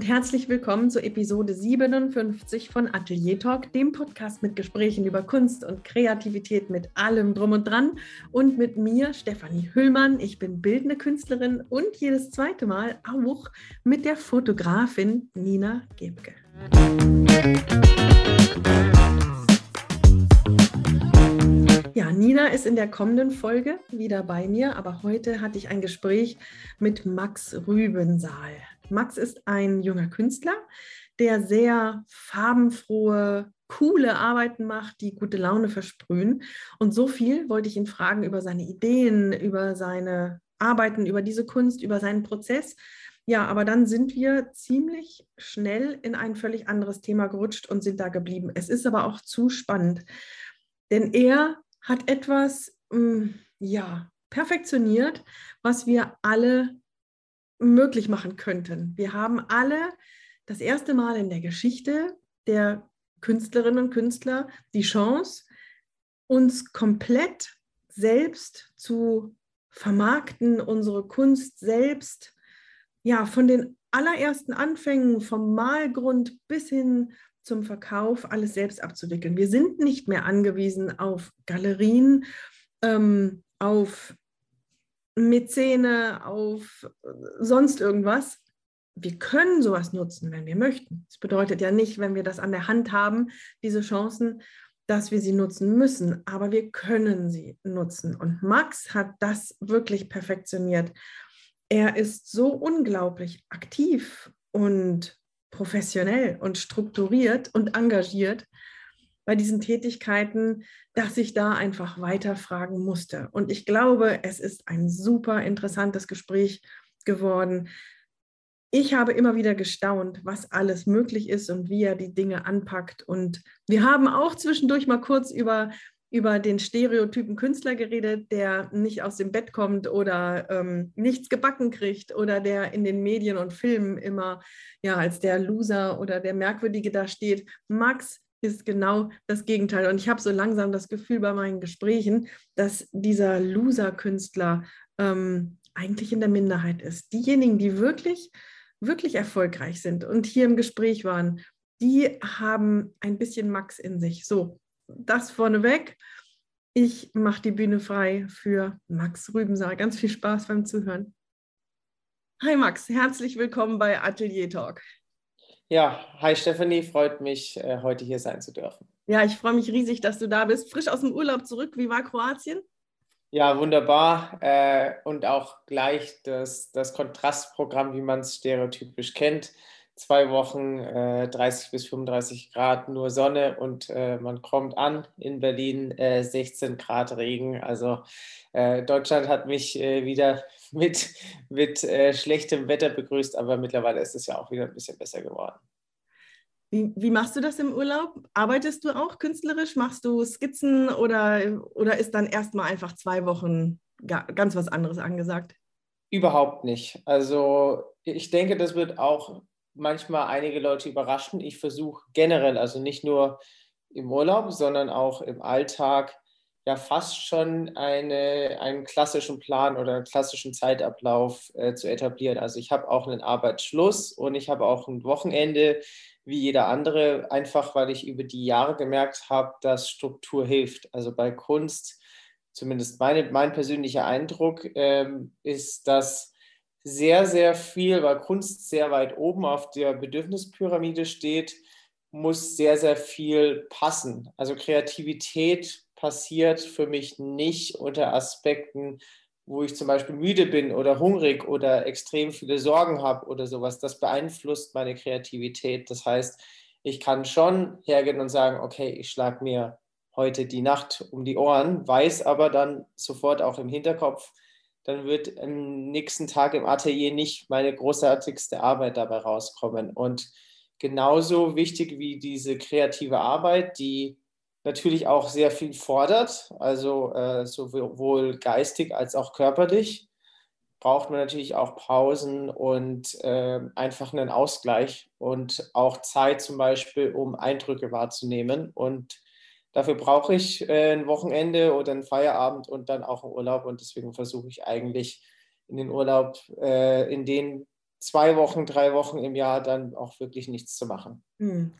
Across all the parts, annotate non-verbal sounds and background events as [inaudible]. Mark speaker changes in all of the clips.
Speaker 1: und herzlich willkommen zur Episode 57 von Atelier Talk, dem Podcast mit Gesprächen über Kunst und Kreativität mit allem drum und dran und mit mir, Stefanie Hüllmann. Ich bin bildende Künstlerin und jedes zweite Mal auch mit der Fotografin Nina Gebke. Ja, Nina ist in der kommenden Folge wieder bei mir, aber heute hatte ich ein Gespräch mit Max Rübensaal. Max ist ein junger Künstler, der sehr farbenfrohe, coole Arbeiten macht, die gute Laune versprühen. Und so viel wollte ich ihn fragen über seine Ideen, über seine Arbeiten, über diese Kunst, über seinen Prozess. Ja, aber dann sind wir ziemlich schnell in ein völlig anderes Thema gerutscht und sind da geblieben. Es ist aber auch zu spannend, denn er hat etwas, mm, ja, perfektioniert, was wir alle möglich machen könnten. Wir haben alle das erste Mal in der Geschichte der Künstlerinnen und Künstler die Chance, uns komplett selbst zu vermarkten, unsere Kunst selbst, ja, von den allerersten Anfängen, vom Malgrund bis hin zum Verkauf, alles selbst abzuwickeln. Wir sind nicht mehr angewiesen auf Galerien, ähm, auf Mäzene, auf äh, sonst irgendwas. Wir können sowas nutzen, wenn wir möchten. Das bedeutet ja nicht, wenn wir das an der Hand haben, diese Chancen, dass wir sie nutzen müssen, aber wir können sie nutzen. Und Max hat das wirklich perfektioniert. Er ist so unglaublich aktiv und professionell und strukturiert und engagiert bei diesen Tätigkeiten, dass ich da einfach weiterfragen musste. Und ich glaube, es ist ein super interessantes Gespräch geworden. Ich habe immer wieder gestaunt, was alles möglich ist und wie er die Dinge anpackt. Und wir haben auch zwischendurch mal kurz über, über den stereotypen Künstler geredet, der nicht aus dem Bett kommt oder ähm, nichts gebacken kriegt oder der in den Medien und Filmen immer ja, als der Loser oder der Merkwürdige da steht. Max ist genau das Gegenteil. Und ich habe so langsam das Gefühl bei meinen Gesprächen, dass dieser Loser-Künstler ähm, eigentlich in der Minderheit ist. Diejenigen, die wirklich, wirklich erfolgreich sind und hier im Gespräch waren, die haben ein bisschen Max in sich. So, das vorneweg. Ich mache die Bühne frei für Max Rübensaal. Ganz viel Spaß beim Zuhören. Hi Max, herzlich willkommen bei Atelier Talk.
Speaker 2: Ja, hi Stephanie, freut mich, äh, heute hier sein zu dürfen.
Speaker 1: Ja, ich freue mich riesig, dass du da bist. Frisch aus dem Urlaub zurück. Wie war Kroatien?
Speaker 2: Ja, wunderbar. Äh, und auch gleich das, das Kontrastprogramm, wie man es stereotypisch kennt. Zwei Wochen, 30 äh, bis 35 Grad, nur Sonne und man kommt an in Berlin, 16 Grad Regen. Also Deutschland hat mich wieder [laughs] mit, mit äh, schlechtem Wetter begrüßt, aber mittlerweile ist es ja auch wieder ein bisschen besser geworden.
Speaker 1: Wie, wie, machst du das im Urlaub? Arbeitest du auch künstlerisch? Machst du Skizzen oder, oder ist dann erstmal einfach zwei Wochen ganz was anderes angesagt?
Speaker 2: Überhaupt nicht. Also ich denke, das wird auch manchmal einige Leute überraschen. Ich versuche generell, also nicht nur im Urlaub, sondern auch im Alltag, ja fast schon eine, einen klassischen Plan oder einen klassischen Zeitablauf äh, zu etablieren. Also ich habe auch einen Arbeitsschluss und ich habe auch ein Wochenende wie jeder andere, einfach weil ich über die Jahre gemerkt habe, dass Struktur hilft. Also bei Kunst, zumindest meine, mein persönlicher Eindruck, ähm, ist, dass sehr, sehr viel, weil Kunst sehr weit oben auf der Bedürfnispyramide steht, muss sehr, sehr viel passen. Also Kreativität passiert für mich nicht unter Aspekten, wo ich zum Beispiel müde bin oder hungrig oder extrem viele Sorgen habe oder sowas. Das beeinflusst meine Kreativität. Das heißt, ich kann schon hergehen und sagen, okay, ich schlage mir heute die Nacht um die Ohren, weiß aber dann sofort auch im Hinterkopf, dann wird am nächsten Tag im Atelier nicht meine großartigste Arbeit dabei rauskommen. Und genauso wichtig wie diese kreative Arbeit, die natürlich auch sehr viel fordert, also äh, sowohl geistig als auch körperlich, braucht man natürlich auch Pausen und äh, einfach einen Ausgleich und auch Zeit zum Beispiel, um Eindrücke wahrzunehmen. Und dafür brauche ich äh, ein Wochenende oder einen Feierabend und dann auch einen Urlaub. Und deswegen versuche ich eigentlich in den Urlaub, äh, in den zwei Wochen, drei Wochen im Jahr dann auch wirklich nichts zu machen.
Speaker 1: Hm.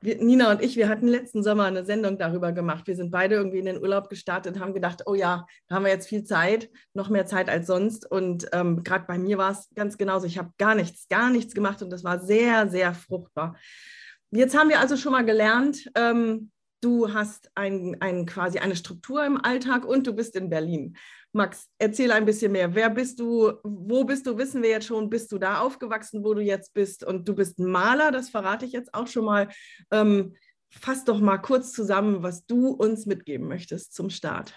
Speaker 1: Wir, Nina und ich, wir hatten letzten Sommer eine Sendung darüber gemacht. Wir sind beide irgendwie in den Urlaub gestartet und haben gedacht, oh ja, da haben wir jetzt viel Zeit, noch mehr Zeit als sonst. Und ähm, gerade bei mir war es ganz genauso. Ich habe gar nichts, gar nichts gemacht und das war sehr, sehr fruchtbar. Jetzt haben wir also schon mal gelernt, ähm, du hast ein, ein, quasi eine Struktur im Alltag und du bist in Berlin. Max, erzähl ein bisschen mehr. Wer bist du? Wo bist du? Wissen wir jetzt schon. Bist du da aufgewachsen, wo du jetzt bist? Und du bist Maler, das verrate ich jetzt auch schon mal. Ähm, fass doch mal kurz zusammen, was du uns mitgeben möchtest zum Start.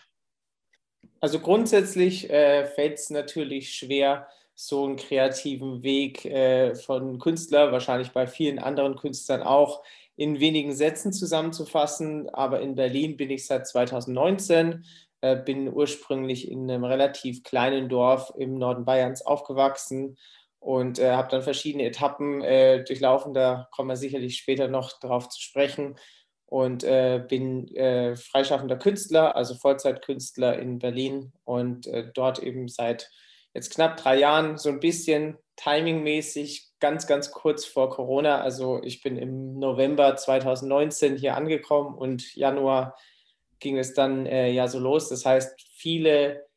Speaker 2: Also grundsätzlich äh, fällt es natürlich schwer, so einen kreativen Weg äh, von Künstler, wahrscheinlich bei vielen anderen Künstlern auch, in wenigen Sätzen zusammenzufassen. Aber in Berlin bin ich seit 2019 äh, bin ursprünglich in einem relativ kleinen Dorf im Norden Bayerns aufgewachsen und äh, habe dann verschiedene Etappen äh, durchlaufen. Da kommen wir sicherlich später noch darauf zu sprechen. Und bin freischaffender Künstler, also Vollzeitkünstler in Berlin und dort eben seit jetzt knapp drei Jahren so ein bisschen timingmäßig ganz, ganz kurz vor Corona. Also ich bin im November 2019 hier angekommen und Januar ging es dann äh, ja so los. Das heißt, viele,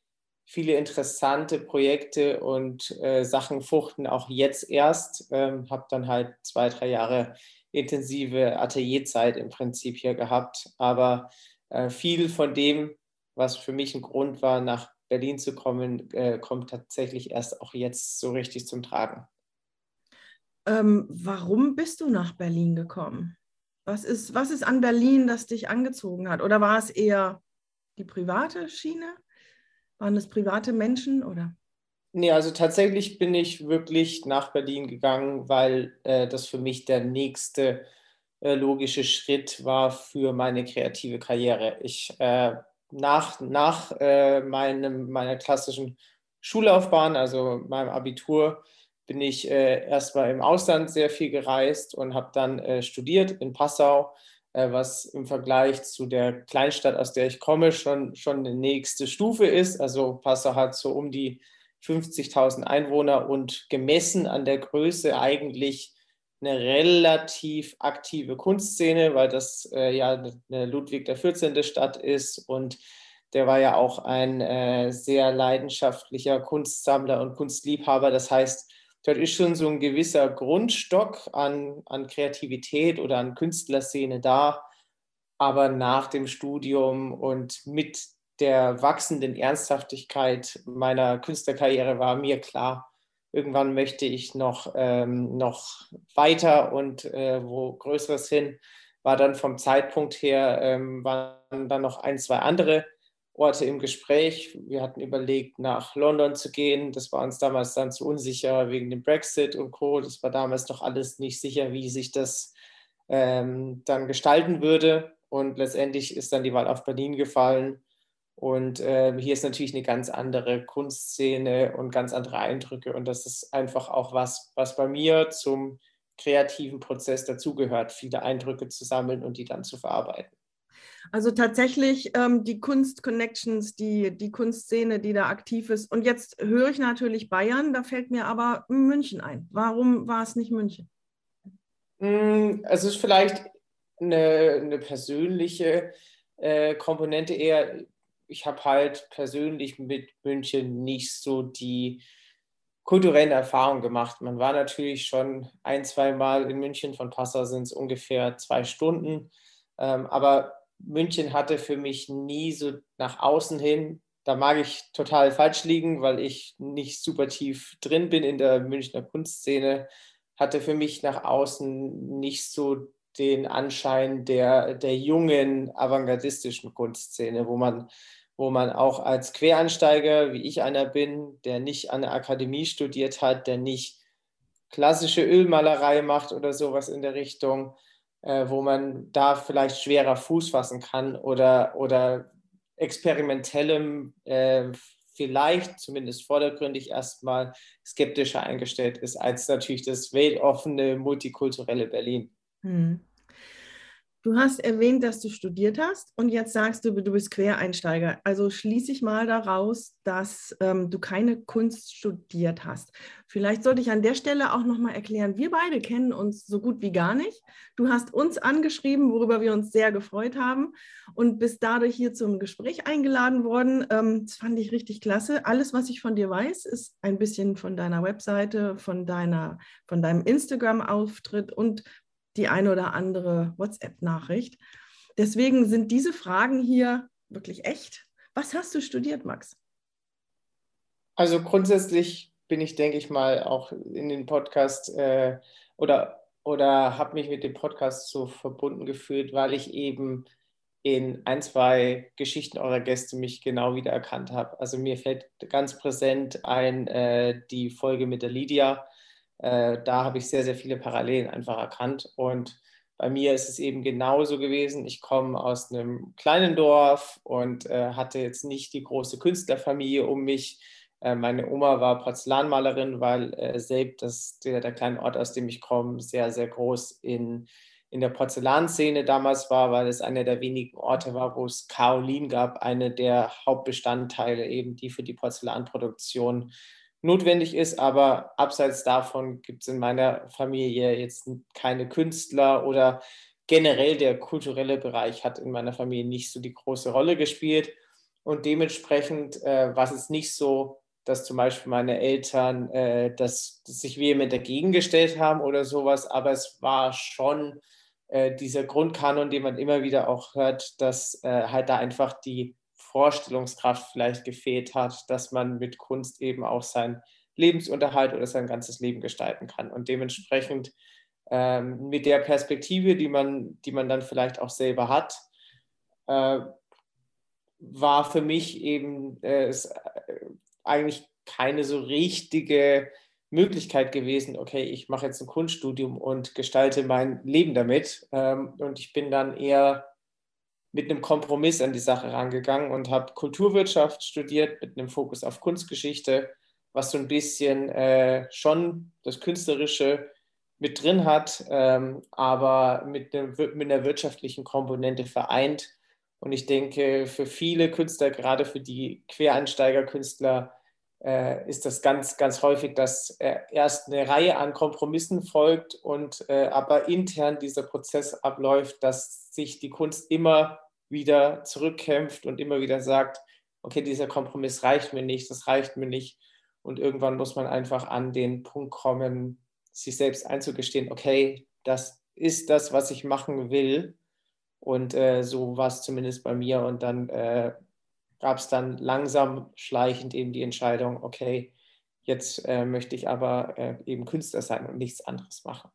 Speaker 2: viele interessante Projekte und äh, Sachen fuchten auch jetzt erst. Ähm, habe dann halt zwei, drei Jahre intensive Atelierzeit im Prinzip hier gehabt. Aber äh, viel von dem, was für mich ein Grund war, nach Berlin zu kommen, äh, kommt tatsächlich erst auch jetzt so richtig zum Tragen.
Speaker 1: Ähm, warum bist du nach Berlin gekommen? Was ist, was ist an Berlin, das dich angezogen hat? Oder war es eher die private Schiene? Waren es private Menschen oder?
Speaker 2: Nee, also tatsächlich bin ich wirklich nach Berlin gegangen, weil äh, das für mich der nächste äh, logische Schritt war für meine kreative Karriere. Ich äh, nach, nach äh, meinem, meiner klassischen Schullaufbahn, also meinem Abitur, bin ich äh, erstmal im Ausland sehr viel gereist und habe dann äh, studiert in Passau, äh, was im Vergleich zu der Kleinstadt, aus der ich komme, schon, schon eine nächste Stufe ist. Also Passau hat so um die 50.000 Einwohner und gemessen an der Größe eigentlich eine relativ aktive Kunstszene, weil das äh, ja eine Ludwig 14. Stadt ist und der war ja auch ein äh, sehr leidenschaftlicher Kunstsammler und Kunstliebhaber. Das heißt, dort ist schon so ein gewisser Grundstock an, an Kreativität oder an Künstlerszene da. Aber nach dem Studium und mit der wachsenden Ernsthaftigkeit meiner Künstlerkarriere war mir klar, irgendwann möchte ich noch, ähm, noch weiter und äh, wo Größeres hin. War dann vom Zeitpunkt her, ähm, waren dann noch ein, zwei andere Orte im Gespräch. Wir hatten überlegt, nach London zu gehen. Das war uns damals dann zu unsicher wegen dem Brexit und Co. Das war damals noch alles nicht sicher, wie sich das ähm, dann gestalten würde. Und letztendlich ist dann die Wahl auf Berlin gefallen. Und äh, hier ist natürlich eine ganz andere Kunstszene und ganz andere Eindrücke. Und das ist einfach auch was, was bei mir zum kreativen Prozess dazugehört, viele Eindrücke zu sammeln und die dann zu verarbeiten.
Speaker 1: Also tatsächlich ähm, die Kunst-Connections, die, die Kunstszene, die da aktiv ist. Und jetzt höre ich natürlich Bayern, da fällt mir aber München ein. Warum war es nicht München?
Speaker 2: Hm, es ist vielleicht eine, eine persönliche äh, Komponente eher. Ich habe halt persönlich mit München nicht so die kulturellen Erfahrungen gemacht. Man war natürlich schon ein, zwei Mal in München, von Passau sind es ungefähr zwei Stunden. Ähm, aber München hatte für mich nie so nach außen hin, da mag ich total falsch liegen, weil ich nicht super tief drin bin in der Münchner Kunstszene, hatte für mich nach außen nicht so den Anschein der, der jungen avantgardistischen Kunstszene, wo man, wo man auch als Quereinsteiger, wie ich einer bin, der nicht an der Akademie studiert hat, der nicht klassische Ölmalerei macht oder sowas in der Richtung, äh, wo man da vielleicht schwerer Fuß fassen kann oder, oder experimentellem äh, vielleicht zumindest vordergründig erstmal skeptischer eingestellt ist als natürlich das weltoffene, multikulturelle Berlin. Hm.
Speaker 1: Du hast erwähnt, dass du studiert hast und jetzt sagst du, du bist Quereinsteiger. Also schließe ich mal daraus, dass ähm, du keine Kunst studiert hast. Vielleicht sollte ich an der Stelle auch nochmal erklären, wir beide kennen uns so gut wie gar nicht. Du hast uns angeschrieben, worüber wir uns sehr gefreut haben und bist dadurch hier zum Gespräch eingeladen worden. Ähm, das fand ich richtig klasse. Alles, was ich von dir weiß, ist ein bisschen von deiner Webseite, von, deiner, von deinem Instagram-Auftritt und die eine oder andere WhatsApp-Nachricht. Deswegen sind diese Fragen hier wirklich echt. Was hast du studiert, Max?
Speaker 2: Also grundsätzlich bin ich, denke ich mal, auch in den Podcast äh, oder, oder habe mich mit dem Podcast so verbunden gefühlt, weil ich eben in ein, zwei Geschichten eurer Gäste mich genau wiedererkannt habe. Also mir fällt ganz präsent ein äh, die Folge mit der Lydia, äh, da habe ich sehr, sehr viele Parallelen einfach erkannt. Und bei mir ist es eben genauso gewesen. Ich komme aus einem kleinen Dorf und äh, hatte jetzt nicht die große Künstlerfamilie um mich. Äh, meine Oma war Porzellanmalerin, weil äh, selbst das, der, der kleine Ort, aus dem ich komme, sehr, sehr groß in, in der Porzellanszene damals war, weil es einer der wenigen Orte war, wo es Kaolin gab, eine der Hauptbestandteile eben, die für die Porzellanproduktion notwendig ist, aber abseits davon gibt es in meiner Familie jetzt keine Künstler oder generell der kulturelle Bereich hat in meiner Familie nicht so die große Rolle gespielt. Und dementsprechend äh, war es nicht so, dass zum Beispiel meine Eltern äh, das, das sich vehement dagegen gestellt haben oder sowas, aber es war schon äh, dieser Grundkanon, den man immer wieder auch hört, dass äh, halt da einfach die Vorstellungskraft vielleicht gefehlt hat, dass man mit Kunst eben auch seinen Lebensunterhalt oder sein ganzes Leben gestalten kann. Und dementsprechend ähm, mit der Perspektive, die man, die man dann vielleicht auch selber hat, äh, war für mich eben äh, es, äh, eigentlich keine so richtige Möglichkeit gewesen, okay, ich mache jetzt ein Kunststudium und gestalte mein Leben damit. Ähm, und ich bin dann eher mit einem Kompromiss an die Sache rangegangen und habe Kulturwirtschaft studiert mit einem Fokus auf Kunstgeschichte, was so ein bisschen äh, schon das Künstlerische mit drin hat, ähm, aber mit, einem, mit einer wirtschaftlichen Komponente vereint. Und ich denke, für viele Künstler, gerade für die Quereinsteigerkünstler, äh, ist das ganz, ganz häufig, dass äh, erst eine Reihe an Kompromissen folgt und äh, aber intern dieser Prozess abläuft, dass sich die Kunst immer wieder zurückkämpft und immer wieder sagt, okay, dieser Kompromiss reicht mir nicht, das reicht mir nicht. Und irgendwann muss man einfach an den Punkt kommen, sich selbst einzugestehen, okay, das ist das, was ich machen will. Und äh, so war es zumindest bei mir. Und dann äh, gab es dann langsam schleichend eben die Entscheidung, okay, jetzt äh, möchte ich aber äh, eben Künstler sein und nichts anderes machen.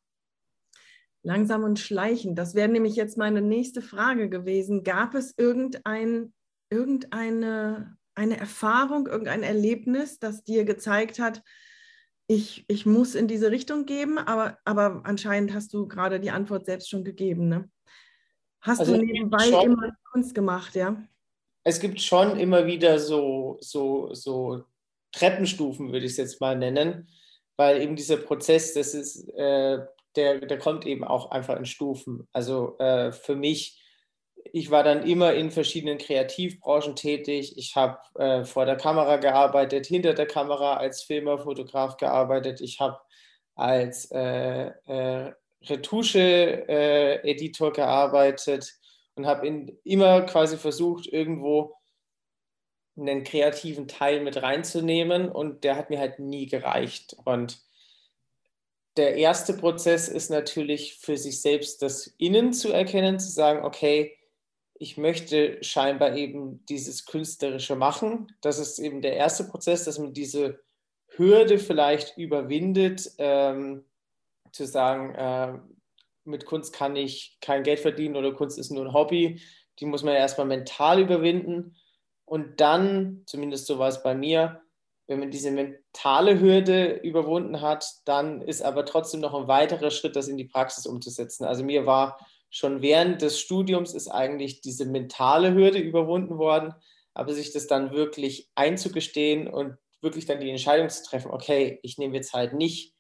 Speaker 1: Langsam und schleichend. Das wäre nämlich jetzt meine nächste Frage gewesen. Gab es irgendein, irgendeine eine Erfahrung, irgendein Erlebnis, das dir gezeigt hat, ich, ich muss in diese Richtung geben, aber, aber anscheinend hast du gerade die Antwort selbst schon gegeben. Ne? Hast also du nebenbei schon, immer Kunst gemacht, ja?
Speaker 2: Es gibt schon immer wieder so, so, so Treppenstufen, würde ich es jetzt mal nennen, weil eben dieser Prozess, das ist, äh, der, der kommt eben auch einfach in Stufen. Also äh, für mich, ich war dann immer in verschiedenen Kreativbranchen tätig. Ich habe äh, vor der Kamera gearbeitet, hinter der Kamera als Filmer, Fotograf gearbeitet. Ich habe als äh, äh Retusche-Editor äh, gearbeitet und habe immer quasi versucht, irgendwo einen kreativen Teil mit reinzunehmen und der hat mir halt nie gereicht. Und der erste Prozess ist natürlich für sich selbst das Innen zu erkennen, zu sagen, okay, ich möchte scheinbar eben dieses Künstlerische machen. Das ist eben der erste Prozess, dass man diese Hürde vielleicht überwindet, ähm, zu sagen, äh, mit Kunst kann ich kein Geld verdienen oder Kunst ist nur ein Hobby. Die muss man erstmal mental überwinden. Und dann, zumindest so war es bei mir, wenn man diese mentale Hürde überwunden hat, dann ist aber trotzdem noch ein weiterer Schritt, das in die Praxis umzusetzen. Also mir war schon während des Studiums ist eigentlich diese mentale Hürde überwunden worden, aber sich das dann wirklich einzugestehen und wirklich dann die Entscheidung zu treffen, okay, ich nehme jetzt halt nicht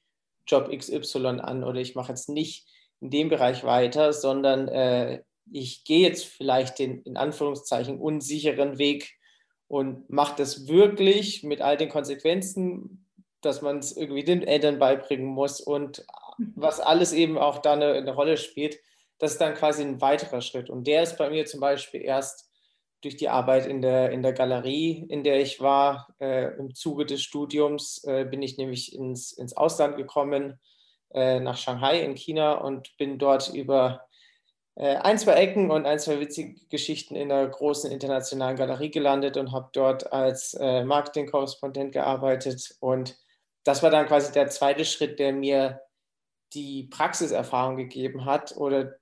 Speaker 2: Job XY an oder ich mache jetzt nicht in dem Bereich weiter, sondern äh, ich gehe jetzt vielleicht den in Anführungszeichen unsicheren Weg und mache das wirklich mit all den Konsequenzen, dass man es irgendwie den Eltern beibringen muss und mhm. was alles eben auch da eine, eine Rolle spielt, das ist dann quasi ein weiterer Schritt. Und der ist bei mir zum Beispiel erst durch die Arbeit in der, in der Galerie, in der ich war, äh, im Zuge des Studiums, äh, bin ich nämlich ins, ins Ausland gekommen, äh, nach Shanghai in China und bin dort über ein, zwei Ecken und ein, zwei witzige Geschichten in einer großen internationalen Galerie gelandet und habe dort als äh, Marketingkorrespondent gearbeitet. Und das war dann quasi der zweite Schritt, der mir die Praxiserfahrung gegeben hat oder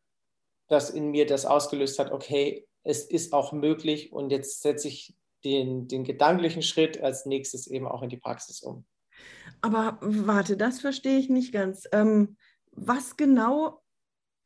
Speaker 2: das in mir das ausgelöst hat, okay, es ist auch möglich und jetzt setze ich den, den gedanklichen Schritt als nächstes eben auch in die Praxis um.
Speaker 1: Aber warte, das verstehe ich nicht ganz. Ähm, was genau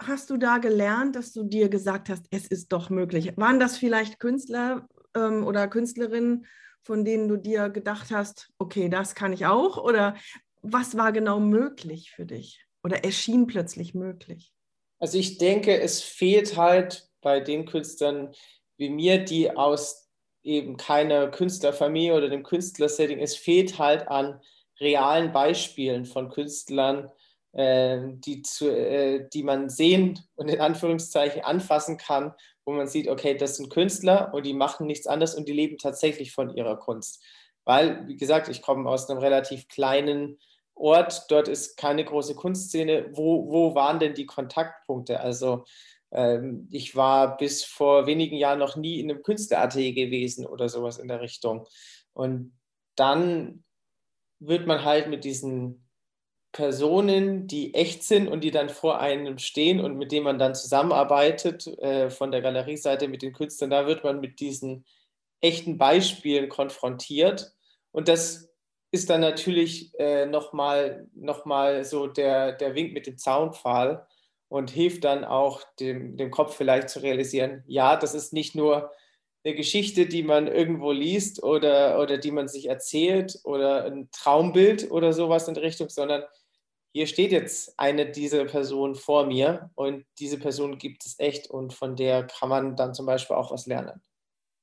Speaker 1: hast du da gelernt, dass du dir gesagt hast, es ist doch möglich? Waren das vielleicht Künstler ähm, oder Künstlerinnen, von denen du dir gedacht hast, okay, das kann ich auch? Oder was war genau möglich für dich? Oder erschien plötzlich möglich?
Speaker 2: Also ich denke, es fehlt halt bei den Künstlern wie mir, die aus eben keiner Künstlerfamilie oder dem Künstlersetting, es fehlt halt an realen Beispielen von Künstlern, die, zu, äh, die man sehen und in Anführungszeichen anfassen kann, wo man sieht, okay, das sind Künstler und die machen nichts anderes und die leben tatsächlich von ihrer Kunst. Weil, wie gesagt, ich komme aus einem relativ kleinen Ort, dort ist keine große Kunstszene. Wo, wo waren denn die Kontaktpunkte? Also ähm, ich war bis vor wenigen Jahren noch nie in einem Künstleratelier gewesen oder sowas in der Richtung. Und dann wird man halt mit diesen Personen, die echt sind und die dann vor einem stehen und mit denen man dann zusammenarbeitet, äh, von der Galerieseite mit den Künstlern, da wird man mit diesen echten Beispielen konfrontiert. Und das ist dann natürlich äh, nochmal noch mal so der, der Wink mit dem Zaunpfahl und hilft dann auch dem, dem Kopf vielleicht zu realisieren, ja, das ist nicht nur eine Geschichte, die man irgendwo liest oder, oder die man sich erzählt oder ein Traumbild oder sowas in der Richtung, sondern hier steht jetzt eine dieser Personen vor mir und diese Person gibt es echt und von der kann man dann zum Beispiel auch was lernen.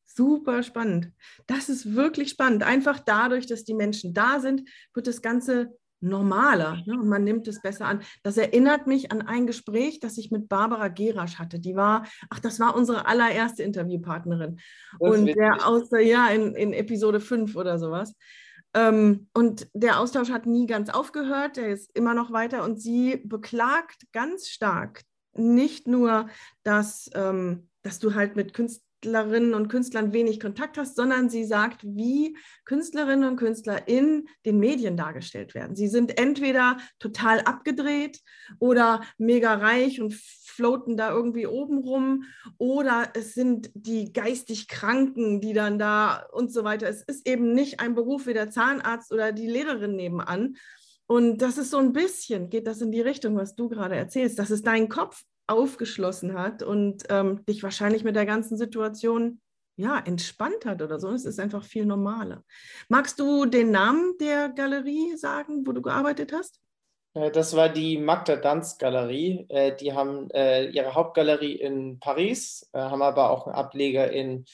Speaker 1: Super spannend. Das ist wirklich spannend. Einfach dadurch, dass die Menschen da sind, wird das Ganze normaler ne? und man nimmt es besser an. Das erinnert mich an ein Gespräch, das ich mit Barbara Gerasch hatte. Die war, ach, das war unsere allererste Interviewpartnerin. und der aus, ja, in, in Episode 5 oder sowas. Ähm, und der Austausch hat nie ganz aufgehört, der ist immer noch weiter. Und sie beklagt ganz stark nicht nur, dass, ähm, dass du halt mit Künst Künstlerinnen und Künstlern wenig Kontakt hast, sondern sie sagt, wie Künstlerinnen und Künstler in den Medien dargestellt werden. Sie sind entweder total abgedreht oder mega reich und floaten da irgendwie oben rum oder es sind die geistig Kranken, die dann da und so weiter. Es ist eben nicht ein Beruf wie der Zahnarzt oder die Lehrerin nebenan. Und das ist so ein bisschen, geht das in die Richtung, was du gerade erzählst. Das ist dein Kopf aufgeschlossen hat und ähm, dich wahrscheinlich mit der ganzen Situation ja, entspannt hat oder so. Es ist einfach viel normaler. Magst du den Namen der Galerie sagen, wo du gearbeitet hast?
Speaker 2: Äh, das war die Magda Danz Galerie. Äh, die haben äh, ihre Hauptgalerie in Paris, haben aber auch einen Ableger in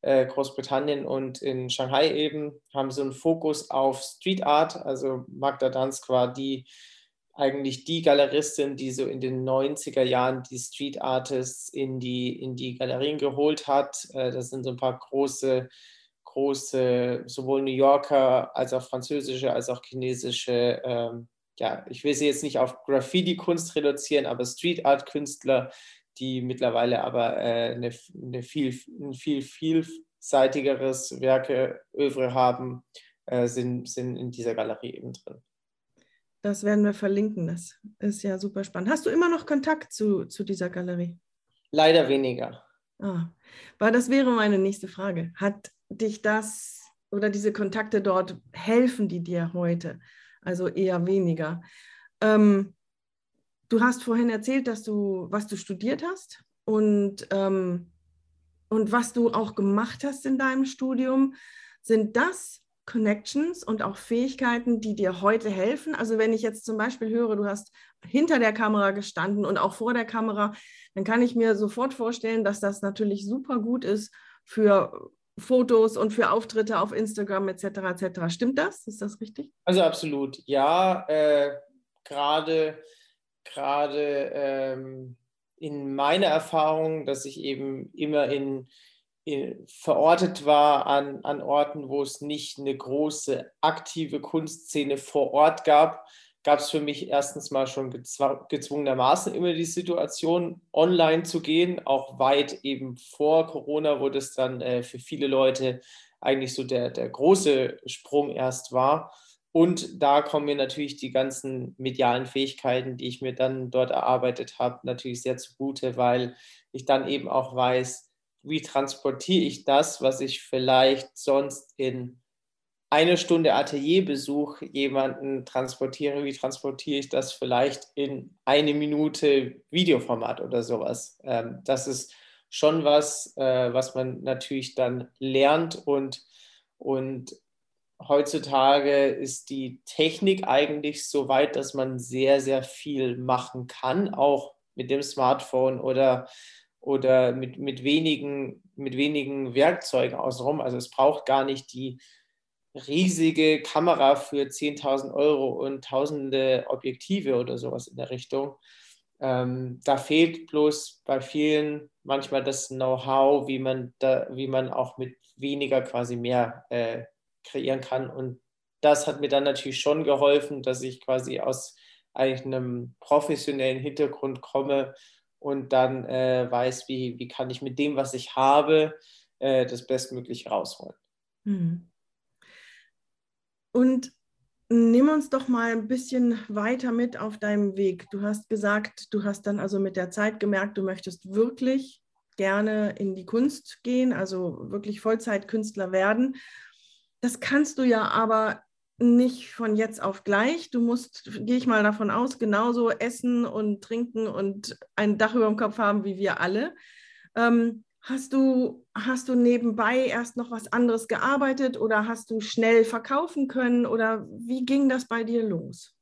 Speaker 2: Großbritannien und in Shanghai eben, haben so einen Fokus auf Street Art. Also Magda Danz war die eigentlich die Galeristin, die so in den 90er Jahren die Street Artists in die, in die Galerien geholt hat. Äh, das sind so ein paar große, große, sowohl New Yorker als auch französische, als auch chinesische, ähm, ja, ich will sie jetzt nicht auf Graffiti-Kunst reduzieren, aber Street Art-Künstler, die mittlerweile aber äh, eine, eine viel, ein viel vielseitigeres Werke, Övre haben, äh, sind, sind in dieser Galerie eben drin.
Speaker 1: Das werden wir verlinken. Das ist ja super spannend. Hast du immer noch Kontakt zu, zu dieser Galerie?
Speaker 2: Leider weniger.
Speaker 1: Ah, weil das wäre meine nächste Frage. Hat dich das oder diese Kontakte dort, helfen die dir heute? Also eher weniger. Ähm, du hast vorhin erzählt, dass du, was du studiert hast und, ähm, und was du auch gemacht hast in deinem Studium. Sind das Connections und auch Fähigkeiten, die dir heute helfen? Also wenn ich jetzt zum Beispiel höre, du hast hinter der Kamera gestanden und auch vor der Kamera, dann kann ich mir sofort vorstellen, dass das natürlich super gut ist für Fotos und für Auftritte auf Instagram etc. etc. Stimmt das? Ist das richtig?
Speaker 2: Also absolut, ja. Äh, gerade gerade ähm, in meiner Erfahrung, dass ich eben immer in, verortet war an, an Orten, wo es nicht eine große aktive Kunstszene vor Ort gab, gab es für mich erstens mal schon gezwungenermaßen immer die Situation, online zu gehen, auch weit eben vor Corona, wo das dann äh, für viele Leute eigentlich so der, der große Sprung erst war. Und da kommen mir natürlich die ganzen medialen Fähigkeiten, die ich mir dann dort erarbeitet habe, natürlich sehr zugute, weil ich dann eben auch weiß, wie transportiere ich das, was ich vielleicht sonst in eine Stunde Atelierbesuch jemanden transportiere, wie transportiere ich das vielleicht in eine Minute Videoformat oder sowas. Ähm, das ist schon was, äh, was man natürlich dann lernt und, und heutzutage ist die Technik eigentlich so weit, dass man sehr, sehr viel machen kann, auch mit dem Smartphone oder, oder mit, mit, wenigen, mit wenigen Werkzeugen außenrum. Also es braucht gar nicht die riesige Kamera für 10.000 Euro und tausende Objektive oder sowas in der Richtung. Ähm, da fehlt bloß bei vielen manchmal das Know-how, wie man wie man auch mit weniger quasi mehr äh, kreieren kann. Und das hat mir dann natürlich schon geholfen, dass ich quasi aus einem professionellen Hintergrund komme und dann äh, weiß, wie, wie kann ich mit dem, was ich habe, äh, das bestmöglich rausholen.
Speaker 1: Mhm. Und nimm uns doch mal ein bisschen weiter mit auf deinem Weg. Du hast gesagt, du hast dann also mit der Zeit gemerkt, du möchtest wirklich gerne in die Kunst gehen, also wirklich Vollzeitkünstler werden. Das kannst du ja aber nicht von jetzt auf gleich. Du musst, gehe ich mal davon aus, genauso essen und trinken und ein Dach über dem Kopf haben wie wir alle. Ähm, hast, du, hast du nebenbei erst noch was anderes gearbeitet oder hast du schnell verkaufen können oder wie ging das bei dir los?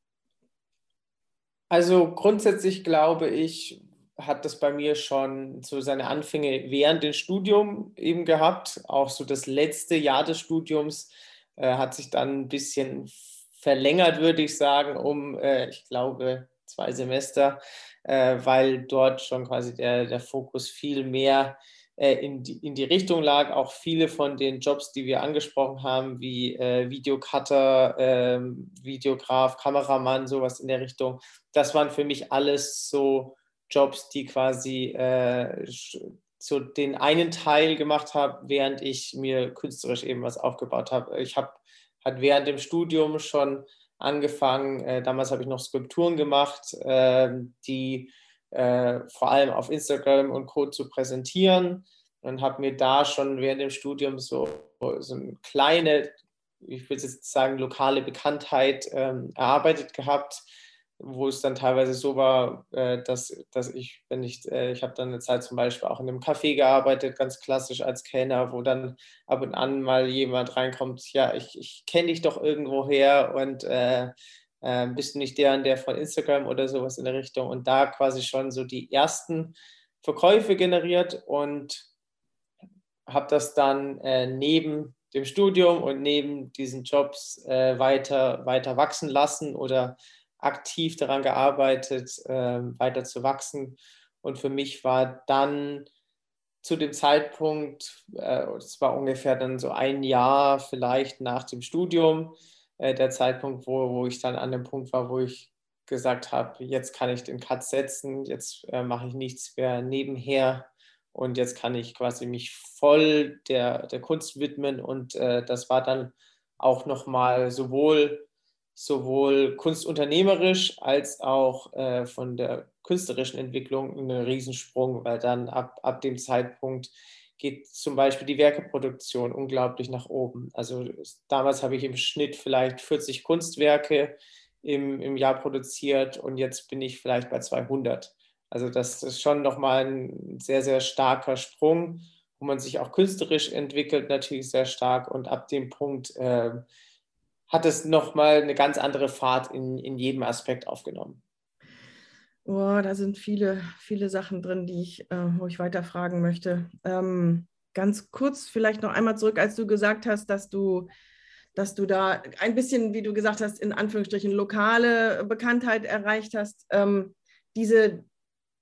Speaker 2: Also grundsätzlich glaube ich, hat das bei mir schon so seine Anfänge während dem Studium eben gehabt. Auch so das letzte Jahr des Studiums äh, hat sich dann ein bisschen verlängert, würde ich sagen, um, äh, ich glaube, zwei Semester, äh, weil dort schon quasi der, der Fokus viel mehr äh, in, die, in die Richtung lag. Auch viele von den Jobs, die wir angesprochen haben, wie äh, Videocutter, ähm, Videograf, Kameramann, sowas in der Richtung, das waren für mich alles so Jobs, die quasi äh, so den einen Teil gemacht habe, während ich mir künstlerisch eben was aufgebaut habe. Ich habe hat während dem Studium schon angefangen. Äh, damals habe ich noch Skulpturen gemacht, äh, die äh, vor allem auf Instagram und Co. zu präsentieren und habe mir da schon während dem Studium so, so eine kleine, ich würde jetzt sagen, lokale Bekanntheit ähm, erarbeitet gehabt wo es dann teilweise so war, äh, dass, dass ich, wenn ich, äh, ich habe dann eine Zeit zum Beispiel auch in einem Café gearbeitet, ganz klassisch als Kellner, wo dann ab und an mal jemand reinkommt, ja, ich, ich kenne dich doch irgendwo her und äh, äh, bist du nicht der und der von Instagram oder sowas in der Richtung? Und da quasi schon so die ersten Verkäufe generiert und habe das dann äh, neben dem Studium und neben diesen Jobs äh, weiter, weiter wachsen lassen oder aktiv daran gearbeitet, äh, weiter zu wachsen. Und für mich war dann zu dem Zeitpunkt, äh, es war ungefähr dann so ein Jahr vielleicht nach dem Studium, äh, der Zeitpunkt, wo, wo ich dann an dem Punkt war, wo ich gesagt habe, jetzt kann ich den Cut setzen, jetzt äh, mache ich nichts mehr nebenher und jetzt kann ich quasi mich voll der, der Kunst widmen und das war dann auch nochmal sowohl sowohl kunstunternehmerisch als auch äh, von der künstlerischen Entwicklung ein Riesensprung, weil dann ab, ab dem Zeitpunkt geht zum Beispiel die Werkeproduktion unglaublich nach oben. Also damals habe ich im Schnitt vielleicht 40 Kunstwerke im, im Jahr produziert und jetzt bin ich vielleicht bei 200. Also das ist schon nochmal ein sehr, sehr starker Sprung wo man sich auch künstlerisch entwickelt, natürlich sehr stark. Und ab dem Punkt äh, hat es nochmal eine ganz andere Fahrt in, in jedem Aspekt aufgenommen.
Speaker 1: Oh, da sind viele, viele Sachen drin, die ich, äh, wo ich weiter fragen möchte. Ähm, ganz kurz vielleicht noch einmal zurück, als du gesagt hast, dass du, dass du da ein bisschen, wie du gesagt hast, in Anführungsstrichen lokale Bekanntheit erreicht hast. Ähm, diese,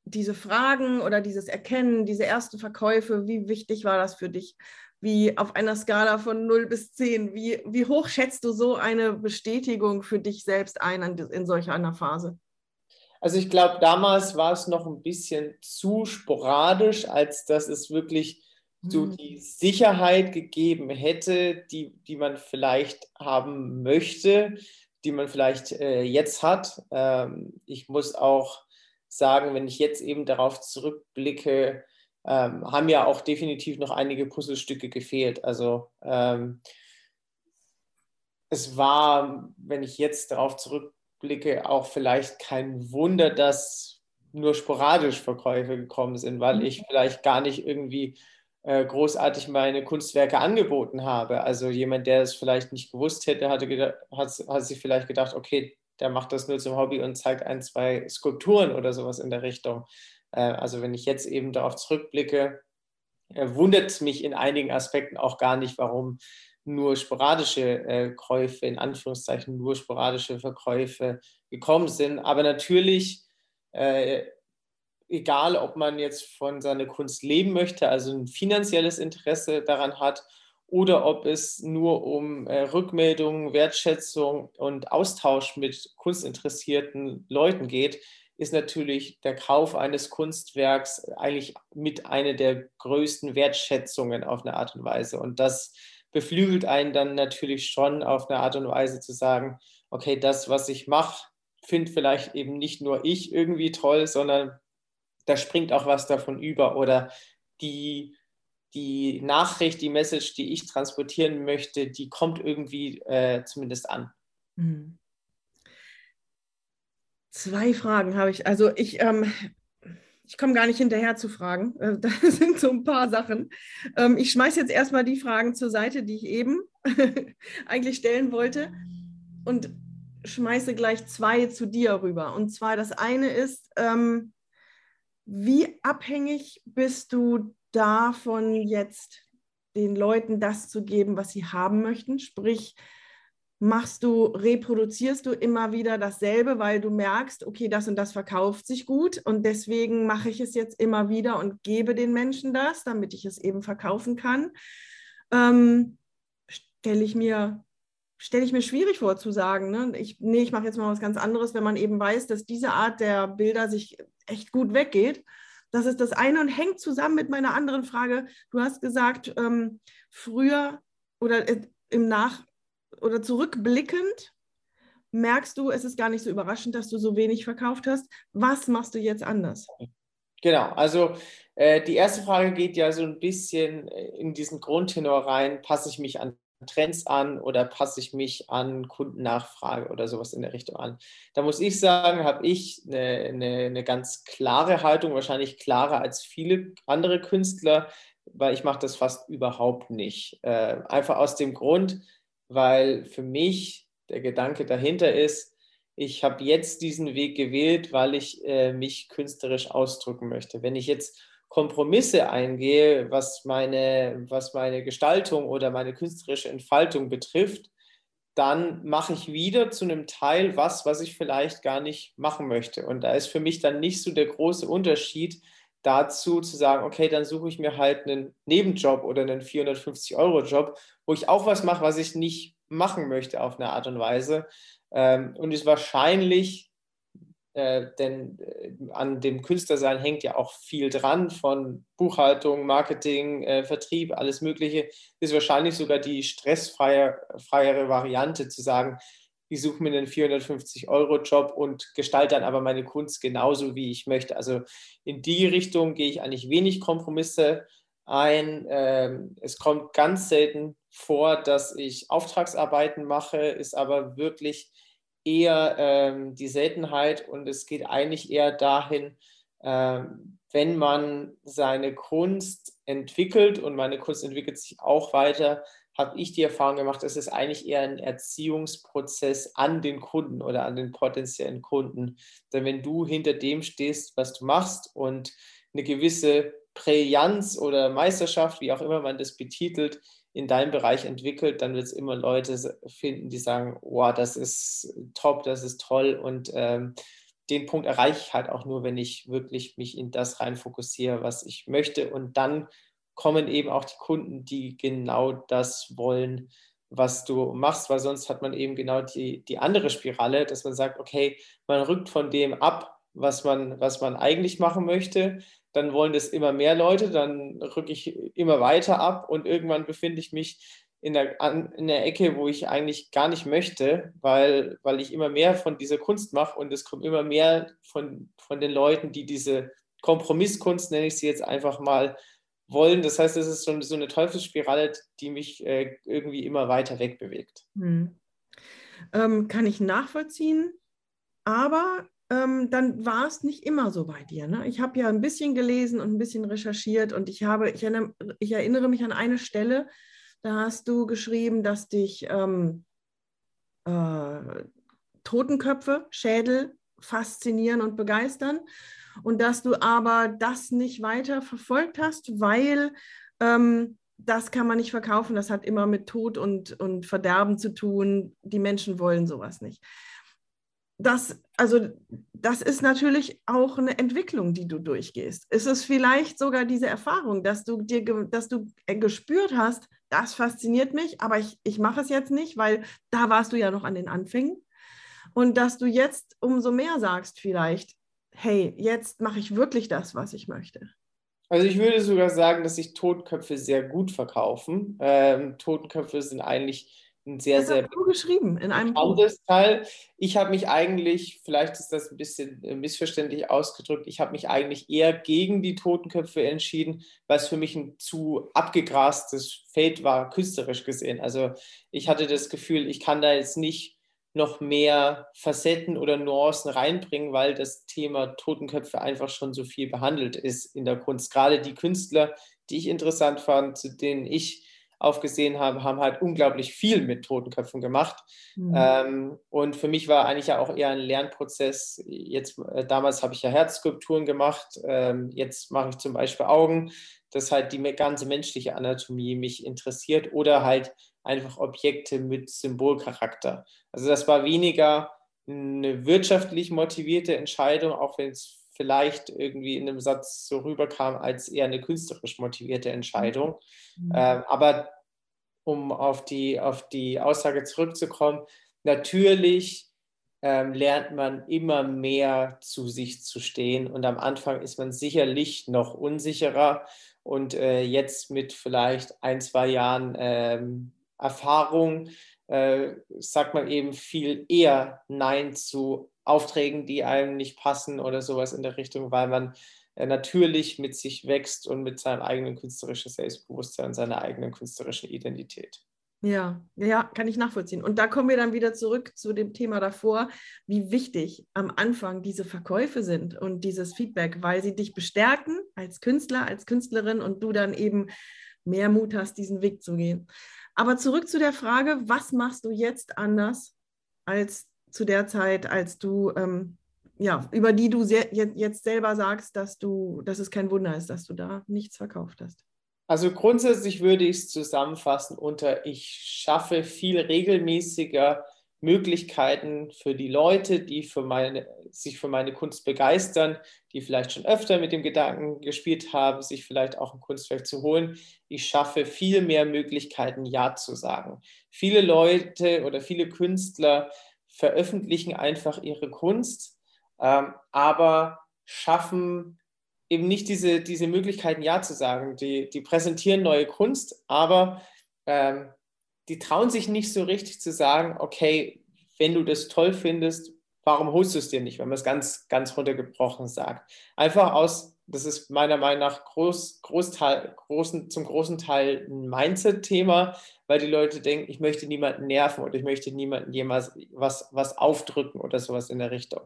Speaker 1: diese Fragen oder dieses Erkennen, diese ersten Verkäufe, wie wichtig war das für dich? Wie auf einer Skala von 0 bis 10, wie, wie hoch schätzt du so eine Bestätigung für dich selbst ein in, in solch einer Phase?
Speaker 2: Also ich glaube, damals war es noch ein bisschen zu sporadisch, als dass es wirklich so mhm. die Sicherheit gegeben hätte, die, die man vielleicht haben möchte, die man vielleicht äh, jetzt hat. Ähm, ich muss auch sagen, wenn ich jetzt eben darauf zurückblicke, ähm, haben ja auch definitiv noch einige Puzzlestücke gefehlt. Also ähm, es war, wenn ich jetzt darauf zurückblicke, auch vielleicht kein Wunder, dass nur sporadisch Verkäufe gekommen sind, weil mhm. ich vielleicht gar nicht irgendwie äh, großartig meine Kunstwerke angeboten habe. Also jemand, der es vielleicht nicht gewusst hätte, hatte gedacht, hat, hat sich vielleicht gedacht, okay, der macht das nur zum Hobby und zeigt ein, zwei Skulpturen oder sowas in der Richtung. Äh, also wenn ich jetzt eben darauf zurückblicke, äh, wundert es mich in einigen Aspekten auch gar nicht, warum nur sporadische äh, Käufe, in Anführungszeichen nur sporadische Verkäufe gekommen sind. Aber natürlich, egal ob man jetzt von seiner Kunst leben möchte, also ein finanzielles Interesse daran hat, oder ob es nur um äh, Rückmeldungen, Wertschätzung und Austausch mit kunstinteressierten Leuten geht, ist natürlich der Kauf eines Kunstwerks eigentlich mit einer der größten Wertschätzungen auf eine Art und Weise. Und das beflügelt einen dann natürlich schon auf eine Art und Weise zu sagen, okay, das, was ich mache, finde vielleicht eben nicht nur ich irgendwie toll, sondern da springt auch was davon über oder die die Nachricht, die Message, die ich transportieren möchte, die kommt irgendwie äh, zumindest an. Mhm.
Speaker 1: Zwei Fragen habe ich. Also ich, ähm, ich komme gar nicht hinterher zu fragen. Äh, [laughs] das sind so ein paar Sachen. Ähm, ich schmeiße jetzt erstmal die Fragen zur Seite, die ich eben [laughs] eigentlich stellen wollte und schmeiße gleich zwei zu dir rüber. Und zwar das eine ist, ähm, wie abhängig bist du davon jetzt den Leuten das zu geben, was sie haben möchten. Sprich, machst du, reproduzierst du immer wieder dasselbe, weil du merkst, okay, das und das verkauft sich gut und deswegen mache ich es jetzt immer wieder und gebe den Menschen das, damit ich es eben verkaufen kann. Ähm, stelle ich mir stelle ich mir schwierig vor zu sagen, ne? ich, nee, ich mache jetzt mal was ganz anderes, wenn man eben weiß, dass diese Art der Bilder sich echt gut weggeht das ist das eine und hängt zusammen mit meiner anderen Frage. Du hast gesagt, ähm, früher oder äh, im Nach- oder zurückblickend merkst du, es ist gar nicht so überraschend, dass du so wenig verkauft hast. Was machst du jetzt anders?
Speaker 2: Genau, also äh, die erste Frage geht ja so ein bisschen äh, in diesen Grundtenor rein, passe ich mich an Trends an oder passe ich mich an Kundennachfrage oder sowas in der Richtung an. Da muss ich sagen, habe ich eine, eine, eine, ganz klare Haltung, wahrscheinlich klarer als viele andere Künstler, weil ich mache das fast überhaupt nicht. Äh, einfach aus dem Grund, weil für mich der Gedanke dahinter ist, ich habe jetzt diesen Weg gewählt, weil ich äh, mich künstlerisch ausdrücken möchte. Wenn ich jetzt Kompromisse eingehe, was meine, was meine Gestaltung oder meine künstlerische Entfaltung betrifft, dann mache ich wieder zu einem Teil was, was ich vielleicht gar nicht machen möchte. Und da ist für mich dann nicht so der große Unterschied dazu zu sagen, okay, dann suche ich mir halt einen Nebenjob oder einen 450-Euro-Job, wo ich auch was mache, was ich nicht machen möchte auf eine Art und Weise. Ähm, und ist wahrscheinlich äh, denn äh, an dem Künstlersein hängt ja auch viel dran von Buchhaltung, Marketing, äh, Vertrieb, alles Mögliche. Ist wahrscheinlich sogar die stressfreiere Variante zu sagen, ich suche mir einen 450-Euro-Job und gestalte dann aber meine Kunst genauso, wie ich möchte. Also in die Richtung gehe ich eigentlich wenig Kompromisse ein. Ähm, es kommt ganz selten vor, dass ich Auftragsarbeiten mache, ist aber wirklich eher ähm, die Seltenheit und es geht eigentlich eher dahin, ähm, wenn man seine Kunst entwickelt und meine Kunst entwickelt sich auch weiter, habe ich die Erfahrung gemacht, dass es eigentlich eher ein Erziehungsprozess an den Kunden oder an den potenziellen Kunden. Denn wenn du hinter dem stehst, was du machst und eine gewisse Brillanz oder Meisterschaft, wie auch immer man das betitelt, in deinem Bereich entwickelt, dann wird es immer Leute finden, die sagen, wow, das ist top, das ist toll und ähm, den Punkt erreiche ich halt auch nur, wenn ich wirklich mich in das rein fokussiere, was ich möchte und dann kommen eben auch die Kunden, die genau das wollen, was du machst, weil sonst hat man eben genau die, die andere Spirale, dass man sagt, okay, man rückt von dem ab, was man, was man eigentlich machen möchte, dann wollen das immer mehr Leute, dann rücke ich immer weiter ab und irgendwann befinde ich mich in der, in der Ecke, wo ich eigentlich gar nicht möchte, weil, weil ich immer mehr von dieser Kunst mache und es kommt immer mehr von, von den Leuten, die diese Kompromisskunst, nenne ich sie jetzt einfach mal, wollen. Das heißt, es ist so, eine Teufelsspirale, die mich äh, irgendwie immer weiter wegbewegt. Hm.
Speaker 1: Ähm, kann ich nachvollziehen, aber ähm, dann war es nicht immer so bei dir. Ne? Ich habe ja ein bisschen gelesen und ein bisschen recherchiert und ich habe, ich erinnere, ich erinnere mich an eine Stelle, da hast du geschrieben, dass dich ähm, äh, Totenköpfe, Schädel faszinieren und begeistern und dass du aber das nicht weiter verfolgt hast, weil ähm, das kann man nicht verkaufen, das hat immer mit Tod und, und Verderben zu tun. Die Menschen wollen sowas nicht. Das, also, das ist natürlich auch eine Entwicklung, die du durchgehst. Ist es vielleicht sogar diese Erfahrung, dass du dir, dass du gespürt hast, das fasziniert mich, aber ich, ich mache es jetzt nicht, weil da warst du ja noch an den Anfängen. Und dass du jetzt umso mehr sagst, vielleicht, hey, jetzt mache ich wirklich das, was ich möchte.
Speaker 2: Also ich würde sogar sagen, dass sich Totenköpfe sehr gut verkaufen. Ähm, Totenköpfe sind eigentlich ein sehr, das sehr
Speaker 1: du geschrieben in einem
Speaker 2: Teil. Ich habe mich eigentlich, vielleicht ist das ein bisschen äh, missverständlich ausgedrückt, ich habe mich eigentlich eher gegen die Totenköpfe entschieden, weil es für mich ein zu abgegrastes Feld war, künstlerisch gesehen. Also ich hatte das Gefühl, ich kann da jetzt nicht noch mehr Facetten oder Nuancen reinbringen, weil das Thema Totenköpfe einfach schon so viel behandelt ist in der Kunst. Gerade die Künstler, die ich interessant fand, zu denen ich aufgesehen habe, haben halt unglaublich viel mit Totenköpfen gemacht. Mhm. Ähm, und für mich war eigentlich ja auch eher ein Lernprozess. Jetzt, äh, damals habe ich ja Herzskulpturen gemacht, ähm, jetzt mache ich zum Beispiel Augen, dass halt die ganze menschliche Anatomie mich interessiert oder halt einfach Objekte mit Symbolcharakter. Also das war weniger eine wirtschaftlich motivierte Entscheidung, auch wenn es vielleicht irgendwie in einem Satz so rüberkam als eher eine künstlerisch motivierte Entscheidung. Mhm. Ähm, aber um auf die, auf die Aussage zurückzukommen, natürlich ähm, lernt man immer mehr zu sich zu stehen und am Anfang ist man sicherlich noch unsicherer und äh, jetzt mit vielleicht ein, zwei Jahren ähm, Erfahrung äh, sagt man eben viel eher Nein zu Aufträgen, die einem nicht passen oder sowas in der Richtung, weil man äh, natürlich mit sich wächst und mit seinem eigenen künstlerischen Selbstbewusstsein, seiner eigenen künstlerischen Identität.
Speaker 1: Ja, ja, kann ich nachvollziehen. Und da kommen wir dann wieder zurück zu dem Thema davor, wie wichtig am Anfang diese Verkäufe sind und dieses Feedback, weil sie dich bestärken als Künstler, als Künstlerin und du dann eben mehr Mut hast, diesen Weg zu gehen. Aber zurück zu der Frage, was machst du jetzt anders als zu der Zeit, als du, ähm, ja, über die du sehr, jetzt selber sagst, dass du, dass es kein Wunder ist, dass du da nichts verkauft hast?
Speaker 2: Also grundsätzlich würde ich es zusammenfassen unter, ich schaffe viel regelmäßiger Möglichkeiten für die Leute, die für meine, sich für meine Kunst begeistern, die vielleicht schon öfter mit dem Gedanken gespielt haben, sich vielleicht auch ein Kunstwerk zu holen. Ich schaffe viel mehr Möglichkeiten, Ja zu sagen. Viele Leute oder viele Künstler veröffentlichen einfach ihre Kunst, ähm, aber schaffen eben nicht diese, diese Möglichkeiten, Ja zu sagen. Die, die präsentieren neue Kunst, aber ähm, die trauen sich nicht so richtig zu sagen, okay, wenn du das toll findest, warum holst du es dir nicht, wenn man es ganz, ganz runtergebrochen sagt. Einfach aus, das ist meiner Meinung nach groß, Großteil, großen, zum großen Teil ein Mindset-Thema, weil die Leute denken, ich möchte niemanden nerven oder ich möchte niemanden jemals was, was aufdrücken oder sowas in der Richtung.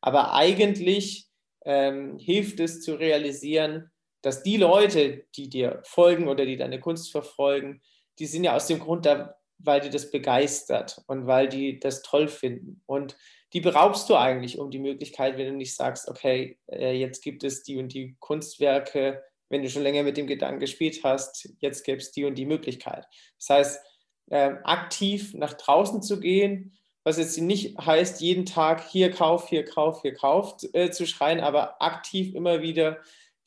Speaker 2: Aber eigentlich ähm, hilft es zu realisieren, dass die Leute, die dir folgen oder die deine Kunst verfolgen, die sind ja aus dem Grund da, weil die das begeistert und weil die das toll finden. Und die beraubst du eigentlich um die Möglichkeit, wenn du nicht sagst, okay, äh, jetzt gibt es die und die Kunstwerke, wenn du schon länger mit dem Gedanken gespielt hast, jetzt gäbe es die und die Möglichkeit. Das heißt, ähm, aktiv nach draußen zu gehen, was jetzt nicht heißt, jeden Tag hier kauf, hier kauf, hier kauf äh, zu schreien, aber aktiv immer wieder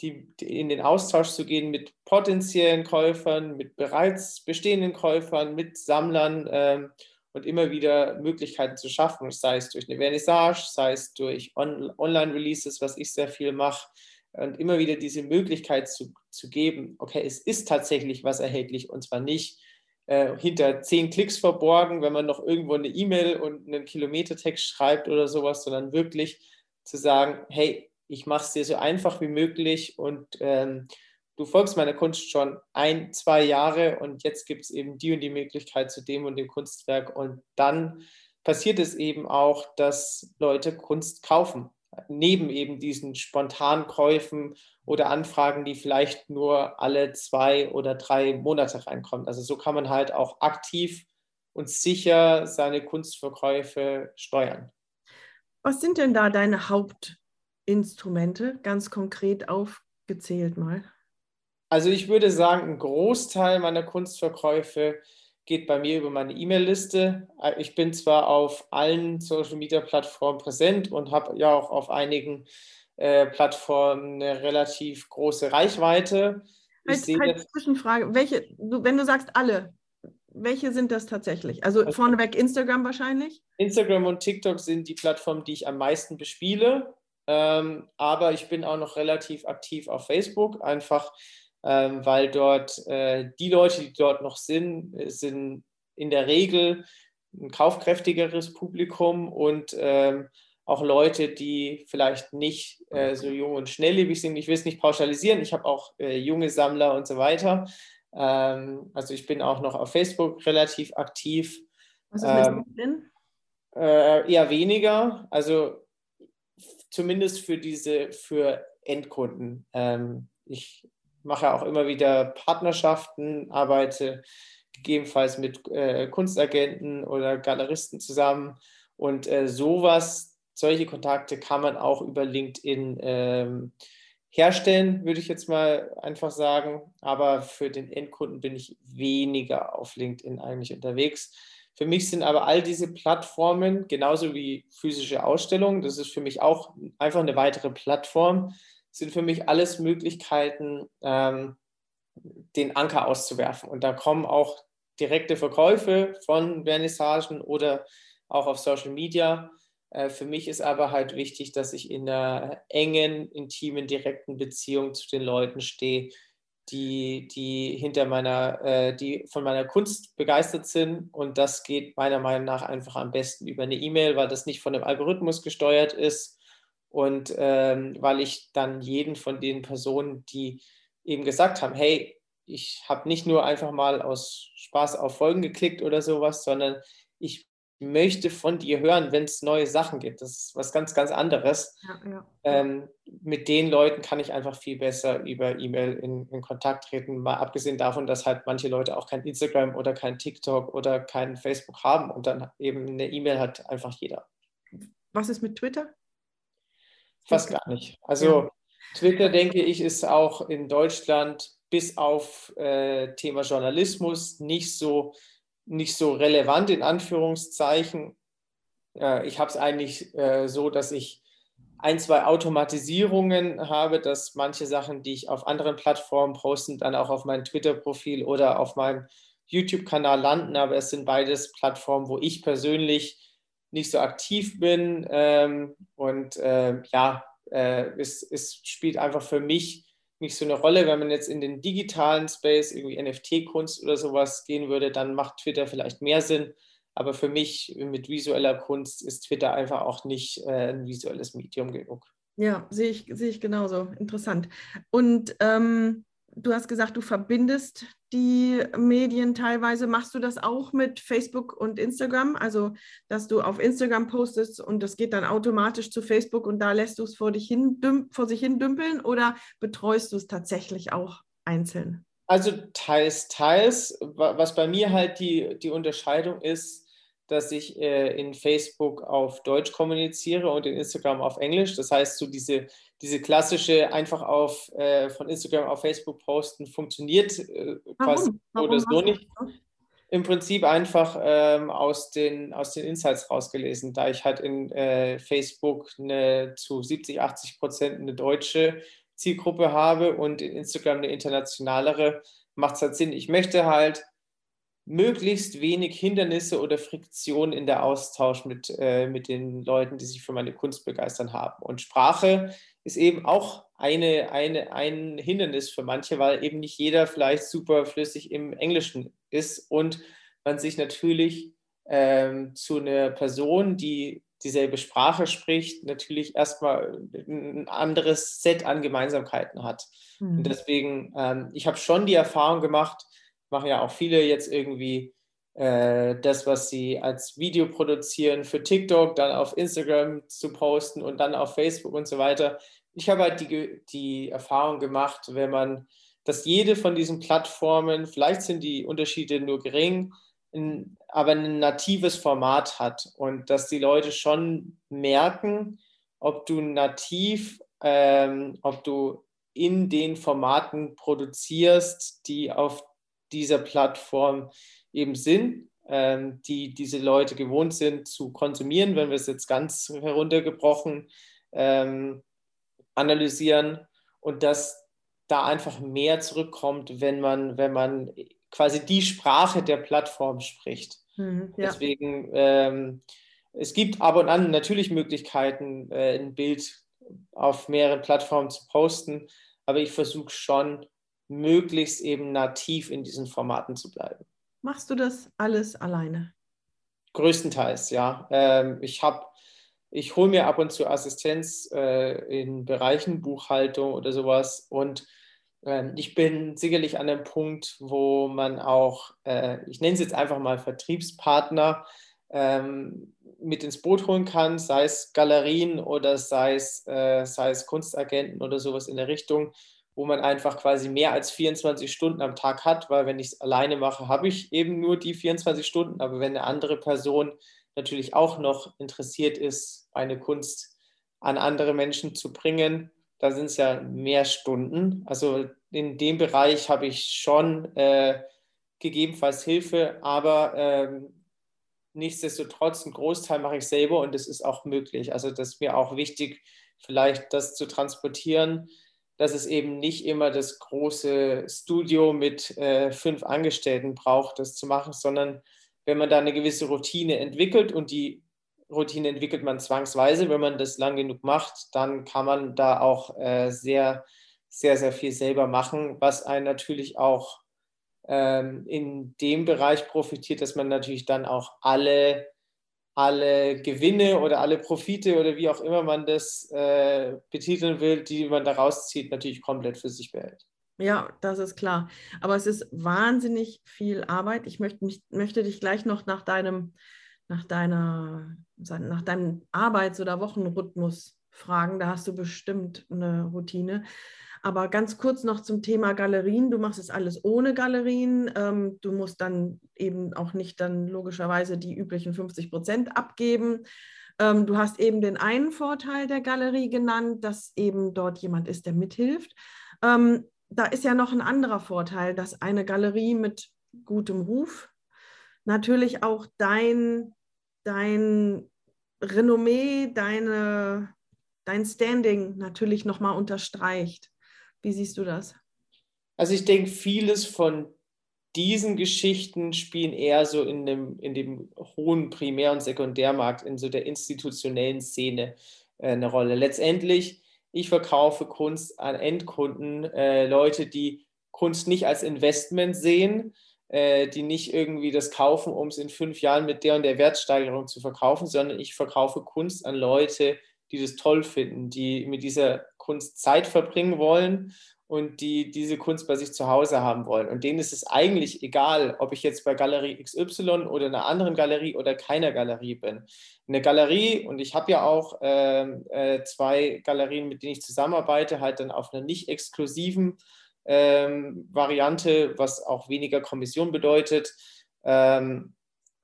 Speaker 2: die, in den Austausch zu gehen mit potenziellen Käufern, mit bereits bestehenden Käufern, mit Sammlern ähm, und immer wieder Möglichkeiten zu schaffen, sei es durch eine Vernissage, sei es durch On Online-Releases, was ich sehr viel mache, und immer wieder diese Möglichkeit zu, zu geben, okay, es ist tatsächlich was erhältlich und zwar nicht äh, hinter zehn Klicks verborgen, wenn man noch irgendwo eine E-Mail und einen Kilometertext schreibt oder sowas, sondern wirklich zu sagen, hey, ich mache es dir so einfach wie möglich und ähm, du folgst meiner Kunst schon ein, zwei Jahre und jetzt gibt es eben die und die Möglichkeit zu dem und dem Kunstwerk und dann passiert es eben auch, dass Leute Kunst kaufen neben eben diesen spontanen Käufen oder Anfragen, die vielleicht nur alle zwei oder drei Monate reinkommen. Also so kann man halt auch aktiv und sicher seine Kunstverkäufe steuern.
Speaker 1: Was sind denn da deine Hauptinstrumente, ganz konkret aufgezählt mal?
Speaker 2: Also ich würde sagen, ein Großteil meiner Kunstverkäufe geht bei mir über meine E-Mail-Liste. Ich bin zwar auf allen Social-Media-Plattformen präsent und habe ja auch auf einigen äh, Plattformen eine relativ große Reichweite.
Speaker 1: Ich halt, halt Zwischenfrage, welche, du, wenn du sagst alle, welche sind das tatsächlich? Also, also vorneweg Instagram wahrscheinlich?
Speaker 2: Instagram und TikTok sind die Plattformen, die ich am meisten bespiele. Ähm, aber ich bin auch noch relativ aktiv auf Facebook, einfach ähm, weil dort äh, die Leute, die dort noch sind, sind in der Regel ein kaufkräftigeres Publikum und ähm, auch Leute, die vielleicht nicht äh, so jung und schnelllebig sind. Ich will es nicht pauschalisieren, ich habe auch äh, junge Sammler und so weiter. Ähm, also ich bin auch noch auf Facebook relativ aktiv.
Speaker 1: Was ist mit LinkedIn?
Speaker 2: Ähm, äh, eher weniger, also zumindest für diese, für Endkunden. Ähm, ich mache auch immer wieder Partnerschaften, arbeite gegebenenfalls mit äh, Kunstagenten oder Galeristen zusammen. Und äh, sowas, solche Kontakte kann man auch über LinkedIn ähm, herstellen, würde ich jetzt mal einfach sagen. Aber für den Endkunden bin ich weniger auf LinkedIn eigentlich unterwegs. Für mich sind aber all diese Plattformen, genauso wie physische Ausstellungen, das ist für mich auch einfach eine weitere Plattform, sind für mich alles Möglichkeiten, ähm, den Anker auszuwerfen. Und da kommen auch direkte Verkäufe von Vernissagen oder auch auf Social Media. Äh, für mich ist aber halt wichtig, dass ich in einer engen, intimen, direkten Beziehung zu den Leuten stehe, die, die hinter meiner, äh, die von meiner Kunst begeistert sind. Und das geht meiner Meinung nach einfach am besten über eine E-Mail, weil das nicht von einem Algorithmus gesteuert ist und ähm, weil ich dann jeden von den Personen, die eben gesagt haben, hey, ich habe nicht nur einfach mal aus Spaß auf Folgen geklickt oder sowas, sondern ich möchte von dir hören, wenn es neue Sachen gibt. Das ist was ganz, ganz anderes. Ja, ja. Ähm, mit den Leuten kann ich einfach viel besser über E-Mail in, in, Kontakt treten. Mal abgesehen davon, dass halt manche Leute auch kein Instagram oder kein TikTok oder kein Facebook haben und dann eben eine E-Mail hat einfach jeder.
Speaker 1: Was ist mit Twitter?
Speaker 2: Fast gar nicht. Also ja. Twitter, denke ich, ist auch in Deutschland bis auf äh, Thema Journalismus nicht so, nicht so relevant in Anführungszeichen. Äh, ich habe es eigentlich äh, so, dass ich ein, zwei Automatisierungen habe, dass manche Sachen, die ich auf anderen Plattformen poste, dann auch auf mein Twitter-Profil oder auf meinem YouTube-Kanal landen. Aber es sind beides Plattformen, wo ich persönlich nicht so aktiv bin. Ähm, und äh, ja, äh, es, es spielt einfach für mich nicht so eine Rolle. Wenn man jetzt in den digitalen Space, irgendwie NFT-Kunst oder sowas gehen würde, dann macht Twitter vielleicht mehr Sinn. Aber für mich mit visueller Kunst ist Twitter einfach auch nicht äh, ein visuelles Medium genug.
Speaker 1: Ja, sehe ich, sehe ich genauso. Interessant. Und ähm, du hast gesagt, du verbindest die Medien teilweise. Machst du das auch mit Facebook und Instagram? Also, dass du auf Instagram postest und das geht dann automatisch zu Facebook und da lässt du es vor, dich hin, vor sich hin dümpeln oder betreust du es tatsächlich auch einzeln?
Speaker 2: Also teils, teils. Was bei mir halt die, die Unterscheidung ist, dass ich äh, in Facebook auf Deutsch kommuniziere und in Instagram auf Englisch. Das heißt, so diese, diese klassische einfach auf, äh, von Instagram auf Facebook posten funktioniert äh, quasi Warum? oder so nicht. Im Prinzip einfach ähm, aus, den, aus den Insights rausgelesen, da ich halt in äh, Facebook eine, zu 70, 80 Prozent eine deutsche Zielgruppe habe und in Instagram eine internationalere, macht es halt Sinn. Ich möchte halt möglichst wenig Hindernisse oder Friktion in der Austausch mit, äh, mit den Leuten, die sich für meine Kunst begeistern haben. Und Sprache ist eben auch eine, eine, ein Hindernis für manche, weil eben nicht jeder vielleicht super flüssig im Englischen ist und man sich natürlich ähm, zu einer Person, die dieselbe Sprache spricht, natürlich erstmal ein anderes Set an Gemeinsamkeiten hat. Mhm. Und deswegen, ähm, ich habe schon die Erfahrung gemacht, machen ja auch viele jetzt irgendwie äh, das, was sie als Video produzieren für TikTok, dann auf Instagram zu posten und dann auf Facebook und so weiter. Ich habe halt die, die Erfahrung gemacht, wenn man, dass jede von diesen Plattformen, vielleicht sind die Unterschiede nur gering, ein, aber ein natives Format hat und dass die Leute schon merken, ob du nativ, ähm, ob du in den Formaten produzierst, die auf dieser Plattform eben sind, ähm, die diese Leute gewohnt sind zu konsumieren, wenn wir es jetzt ganz heruntergebrochen ähm, analysieren und dass da einfach mehr zurückkommt, wenn man, wenn man quasi die Sprache der Plattform spricht. Mhm, ja. Deswegen, ähm, es gibt ab und an natürlich Möglichkeiten, äh, ein Bild auf mehreren Plattformen zu posten, aber ich versuche schon, möglichst eben nativ in diesen Formaten zu bleiben.
Speaker 1: Machst du das alles alleine?
Speaker 2: Größtenteils, ja. Ähm, ich habe ich hole mir ab und zu Assistenz äh, in Bereichen Buchhaltung oder sowas und ähm, ich bin sicherlich an einem Punkt, wo man auch, äh, ich nenne es jetzt einfach mal Vertriebspartner, ähm, mit ins Boot holen kann, sei es Galerien oder sei es, äh, sei es Kunstagenten oder sowas in der Richtung, wo man einfach quasi mehr als 24 Stunden am Tag hat, weil wenn ich es alleine mache, habe ich eben nur die 24 Stunden, aber wenn eine andere Person natürlich auch noch interessiert ist, eine Kunst an andere Menschen zu bringen, da sind es ja mehr Stunden. Also in dem Bereich habe ich schon äh, gegebenenfalls Hilfe, aber ähm, nichtsdestotrotz, einen Großteil mache ich selber und das ist auch möglich. Also das ist mir auch wichtig, vielleicht das zu transportieren, dass es eben nicht immer das große Studio mit äh, fünf Angestellten braucht, das zu machen, sondern wenn man da eine gewisse Routine entwickelt und die Routine entwickelt man zwangsweise, wenn man das lang genug macht, dann kann man da auch äh, sehr, sehr, sehr viel selber machen, was einen natürlich auch ähm, in dem Bereich profitiert, dass man natürlich dann auch alle, alle Gewinne oder alle Profite oder wie auch immer man das äh, betiteln will, die man daraus zieht, natürlich komplett für sich behält.
Speaker 1: Ja, das ist klar. Aber es ist wahnsinnig viel Arbeit. Ich möchte, mich, möchte dich gleich noch nach deinem, nach deiner, nach deinem Arbeits- oder Wochenrhythmus fragen. Da hast du bestimmt eine Routine. Aber ganz kurz noch zum Thema Galerien. Du machst es alles ohne Galerien. Ähm, du musst dann eben auch nicht dann logischerweise die üblichen 50 Prozent abgeben. Ähm, du hast eben den einen Vorteil der Galerie genannt, dass eben dort jemand ist, der mithilft. Ähm, da ist ja noch ein anderer Vorteil, dass eine Galerie mit gutem Ruf natürlich auch dein, dein Renommee, deine, dein Standing natürlich nochmal unterstreicht. Wie siehst du das?
Speaker 2: Also ich denke, vieles von diesen Geschichten spielen eher so in dem, in dem hohen Primär- und Sekundärmarkt, in so der institutionellen Szene äh, eine Rolle. Letztendlich ich verkaufe Kunst an Endkunden, äh, Leute, die Kunst nicht als Investment sehen, äh, die nicht irgendwie das kaufen, um es in fünf Jahren mit der und der Wertsteigerung zu verkaufen, sondern ich verkaufe Kunst an Leute, die das toll finden, die mit dieser Kunst Zeit verbringen wollen und die diese Kunst bei sich zu Hause haben wollen. Und denen ist es eigentlich egal, ob ich jetzt bei Galerie XY oder einer anderen Galerie oder keiner Galerie bin. Eine Galerie, und ich habe ja auch äh, äh, zwei Galerien, mit denen ich zusammenarbeite, halt dann auf einer nicht exklusiven ähm, Variante, was auch weniger Kommission bedeutet. Ähm,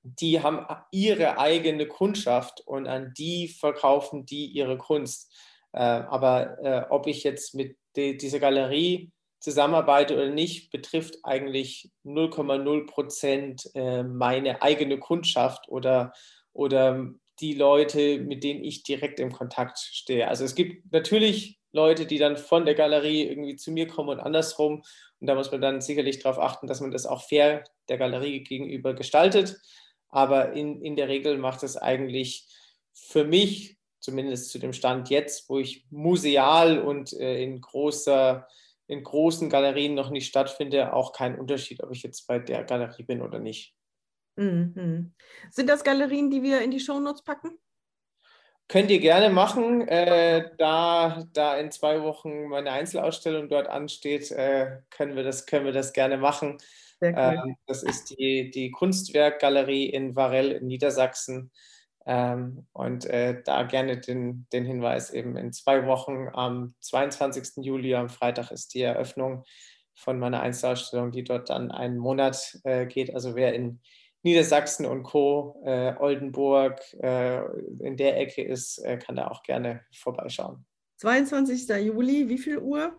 Speaker 2: die haben ihre eigene Kundschaft und an die verkaufen die ihre Kunst. Äh, aber äh, ob ich jetzt mit die, diese Galerie zusammenarbeite oder nicht, betrifft eigentlich 0,0 Prozent äh, meine eigene Kundschaft oder, oder die Leute, mit denen ich direkt im Kontakt stehe. Also es gibt natürlich Leute, die dann von der Galerie irgendwie zu mir kommen und andersrum. Und da muss man dann sicherlich darauf achten, dass man das auch fair der Galerie gegenüber gestaltet. Aber in, in der Regel macht es eigentlich für mich zumindest zu dem Stand jetzt, wo ich museal und äh, in, großer, in großen Galerien noch nicht stattfinde, auch kein Unterschied, ob ich jetzt bei der Galerie bin oder nicht.
Speaker 1: Mhm. Sind das Galerien, die wir in die Shownotes packen?
Speaker 2: Könnt ihr gerne machen. Äh, da, da in zwei Wochen meine Einzelausstellung dort ansteht, äh, können, wir das, können wir das gerne machen. Cool. Ähm, das ist die, die Kunstwerkgalerie in Varell in Niedersachsen. Ähm, und äh, da gerne den, den Hinweis eben in zwei Wochen am 22. Juli, am Freitag ist die Eröffnung von meiner Einzelausstellung, die dort dann einen Monat äh, geht. Also wer in Niedersachsen und Co., äh, Oldenburg, äh, in der Ecke ist, äh, kann da auch gerne vorbeischauen.
Speaker 1: 22. Juli, wie viel Uhr?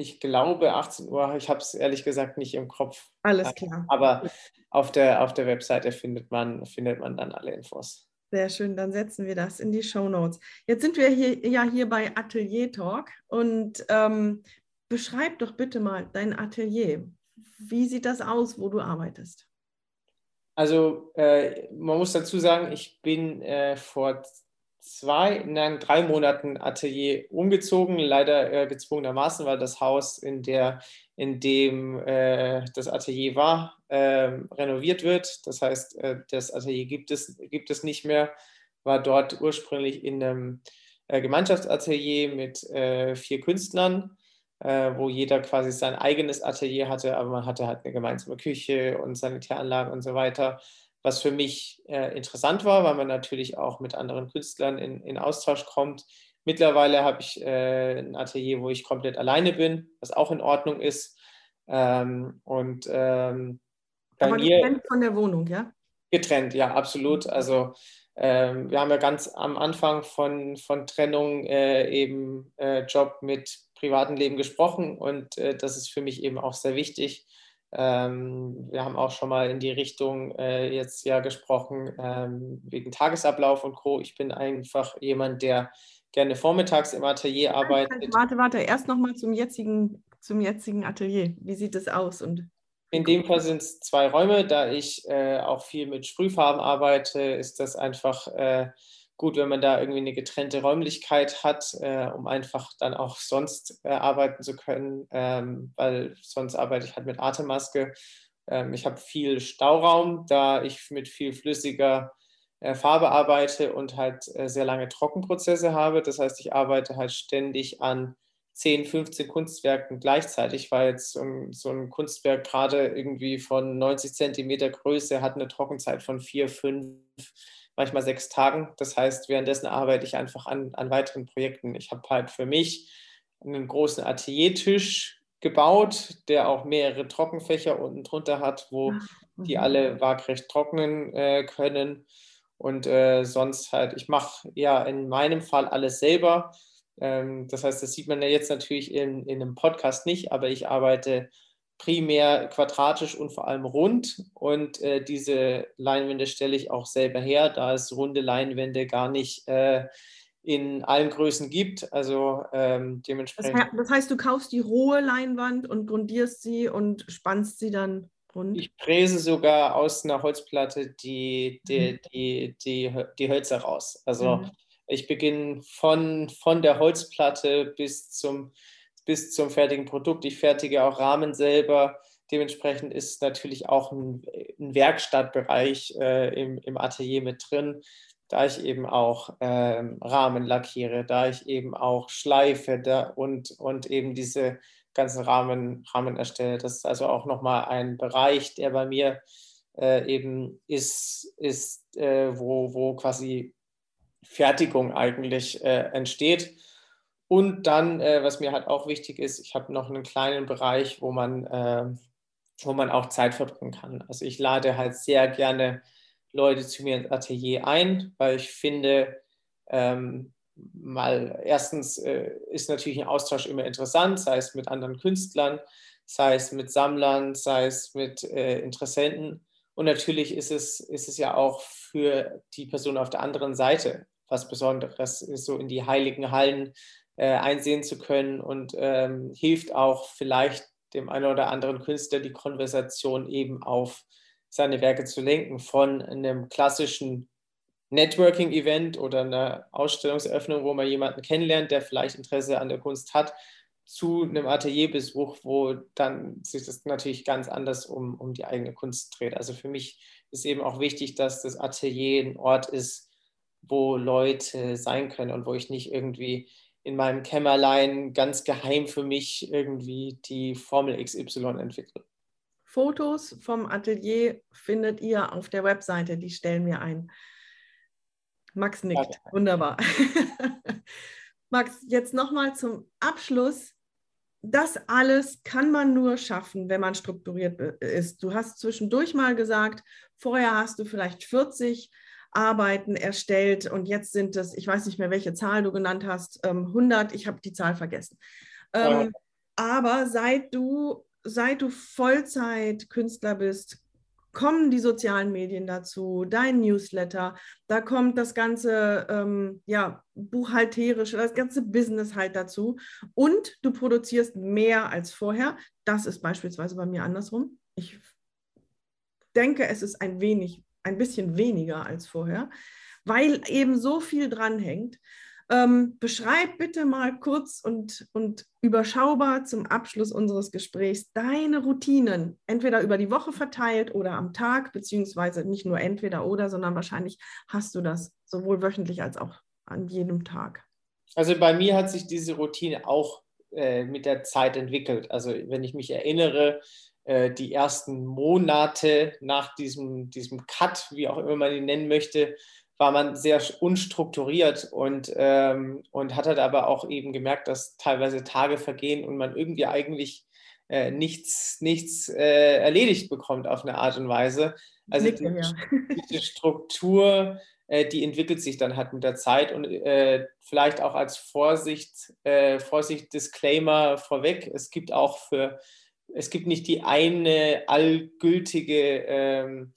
Speaker 2: Ich glaube 18 Uhr, ich habe es ehrlich gesagt nicht im Kopf.
Speaker 1: Alles klar.
Speaker 2: Aber auf der, auf der Webseite findet man, findet man dann alle Infos.
Speaker 1: Sehr schön, dann setzen wir das in die Show Notes. Jetzt sind wir hier, ja hier bei Atelier Talk und ähm, beschreib doch bitte mal dein Atelier. Wie sieht das aus, wo du arbeitest?
Speaker 2: Also äh, man muss dazu sagen, ich bin äh, vor zwei, nein, drei Monaten Atelier umgezogen, leider äh, gezwungenermaßen, weil das Haus, in, der, in dem äh, das Atelier war, äh, renoviert wird. Das heißt, äh, das Atelier gibt es, gibt es nicht mehr, war dort ursprünglich in einem äh, Gemeinschaftsatelier mit äh, vier Künstlern, wo jeder quasi sein eigenes Atelier hatte, aber man hatte halt eine gemeinsame Küche und Sanitäranlagen und so weiter was für mich äh, interessant war, weil man natürlich auch mit anderen Künstlern in, in Austausch kommt. Mittlerweile habe ich äh, ein Atelier, wo ich komplett alleine bin, was auch in Ordnung ist. Ähm, und ähm,
Speaker 1: bei Aber mir, getrennt von der Wohnung, ja?
Speaker 2: Getrennt, ja, absolut. Mhm. Also ähm, wir haben ja ganz am Anfang von, von Trennung äh, eben äh, Job mit privatem Leben gesprochen und äh, das ist für mich eben auch sehr wichtig ähm, wir haben auch schon mal in die Richtung äh, jetzt ja gesprochen, ähm, wegen Tagesablauf und Co. Ich bin einfach jemand, der gerne vormittags im Atelier arbeitet.
Speaker 1: Warte, warte, erst nochmal zum jetzigen, zum jetzigen Atelier. Wie sieht es aus? Und
Speaker 2: in dem Fall sind es zwei Räume. Da ich äh, auch viel mit Sprühfarben arbeite, ist das einfach äh, gut, wenn man da irgendwie eine getrennte Räumlichkeit hat, äh, um einfach dann auch sonst äh, arbeiten zu können, ähm, weil sonst arbeite ich halt mit Atemmaske. Ähm, ich habe viel Stauraum, da ich mit viel flüssiger äh, Farbe arbeite und halt äh, sehr lange Trockenprozesse habe. Das heißt, ich arbeite halt ständig an 10, 15 Kunstwerken gleichzeitig, weil jetzt so ein, so ein Kunstwerk gerade irgendwie von 90 Zentimeter Größe hat eine Trockenzeit von 4, 5 manchmal sechs Tagen. Das heißt, währenddessen arbeite ich einfach an, an weiteren Projekten. Ich habe halt für mich einen großen Ateliertisch gebaut, der auch mehrere Trockenfächer unten drunter hat, wo die mhm. alle waagrecht trocknen äh, können. Und äh, sonst halt, ich mache ja in meinem Fall alles selber. Ähm, das heißt, das sieht man ja jetzt natürlich in, in einem Podcast nicht, aber ich arbeite primär quadratisch und vor allem rund. Und äh, diese Leinwände stelle ich auch selber her, da es runde Leinwände gar nicht äh, in allen Größen gibt. Also ähm, dementsprechend.
Speaker 1: Das, das, heißt, du kaufst die rohe Leinwand und grundierst sie und spannst sie dann rund?
Speaker 2: Ich fräse sogar aus einer Holzplatte die, die, mhm. die, die, die Hölzer raus. Also mhm. ich beginne von, von der Holzplatte bis zum bis zum fertigen Produkt. Ich fertige auch Rahmen selber. Dementsprechend ist natürlich auch ein, ein Werkstattbereich äh, im, im Atelier mit drin. da ich eben auch ähm, Rahmen lackiere, da ich eben auch schleife da und, und eben diese ganzen Rahmen, Rahmen erstelle. Das ist also auch nochmal ein Bereich, der bei mir äh, eben ist, ist äh, wo, wo quasi Fertigung eigentlich äh, entsteht. Und dann, äh, was mir halt auch wichtig ist, ich habe noch einen kleinen Bereich, wo man, äh, wo man auch Zeit verbringen kann. Also ich lade halt sehr gerne Leute zu mir ins Atelier ein, weil ich finde, ähm, mal erstens äh, ist natürlich ein Austausch immer interessant, sei es mit anderen Künstlern, sei es mit Sammlern, sei es mit äh, Interessenten. Und natürlich ist es, ist es ja auch für die Person auf der anderen Seite was Besonderes, so in die heiligen Hallen äh, einsehen zu können und ähm, hilft auch vielleicht dem einen oder anderen Künstler die Konversation eben auf seine Werke zu lenken von einem klassischen Networking-Event oder einer Ausstellungseröffnung, wo man jemanden kennenlernt, der vielleicht Interesse an der Kunst hat, zu einem Atelierbesuch, wo dann sich das natürlich ganz anders um, um die eigene Kunst dreht. Also für mich ist eben auch wichtig, dass das Atelier ein Ort ist, wo Leute sein können und wo ich nicht irgendwie in meinem Kämmerlein ganz geheim für mich irgendwie die Formel XY entwickle.
Speaker 1: Fotos vom Atelier findet ihr auf der Webseite, die stellen wir ein. Max nickt, ja. wunderbar. [laughs] Max, jetzt nochmal zum Abschluss. Das alles kann man nur schaffen, wenn man strukturiert ist. Du hast zwischendurch mal gesagt, vorher hast du vielleicht 40 Arbeiten erstellt und jetzt sind es, ich weiß nicht mehr, welche Zahl du genannt hast, 100, ähm, ich habe die Zahl vergessen. Ja. Ähm, aber seit du, seit du Vollzeit-Künstler bist, kommen die sozialen Medien dazu, dein Newsletter, da kommt das ganze ähm, ja, buchhalterische, das ganze Business halt dazu und du produzierst mehr als vorher. Das ist beispielsweise bei mir andersrum. Ich denke, es ist ein wenig ein bisschen weniger als vorher, weil eben so viel dranhängt. Ähm, beschreib bitte mal kurz und, und überschaubar zum Abschluss unseres Gesprächs deine Routinen, entweder über die Woche verteilt oder am Tag, beziehungsweise nicht nur entweder oder, sondern wahrscheinlich hast du das sowohl wöchentlich als auch an jedem Tag.
Speaker 2: Also bei mir hat sich diese Routine auch äh, mit der Zeit entwickelt. Also wenn ich mich erinnere, äh, die ersten Monate nach diesem, diesem Cut, wie auch immer man ihn nennen möchte, war man sehr unstrukturiert und, ähm, und hat halt aber auch eben gemerkt, dass teilweise Tage vergehen und man irgendwie eigentlich äh, nichts, nichts äh, erledigt bekommt auf eine Art und Weise. Also die, die Struktur, äh, die entwickelt sich dann halt mit der Zeit und äh, vielleicht auch als Vorsicht, äh, Vorsicht, Disclaimer vorweg. Es gibt auch für es gibt nicht die eine allgültige, ähm,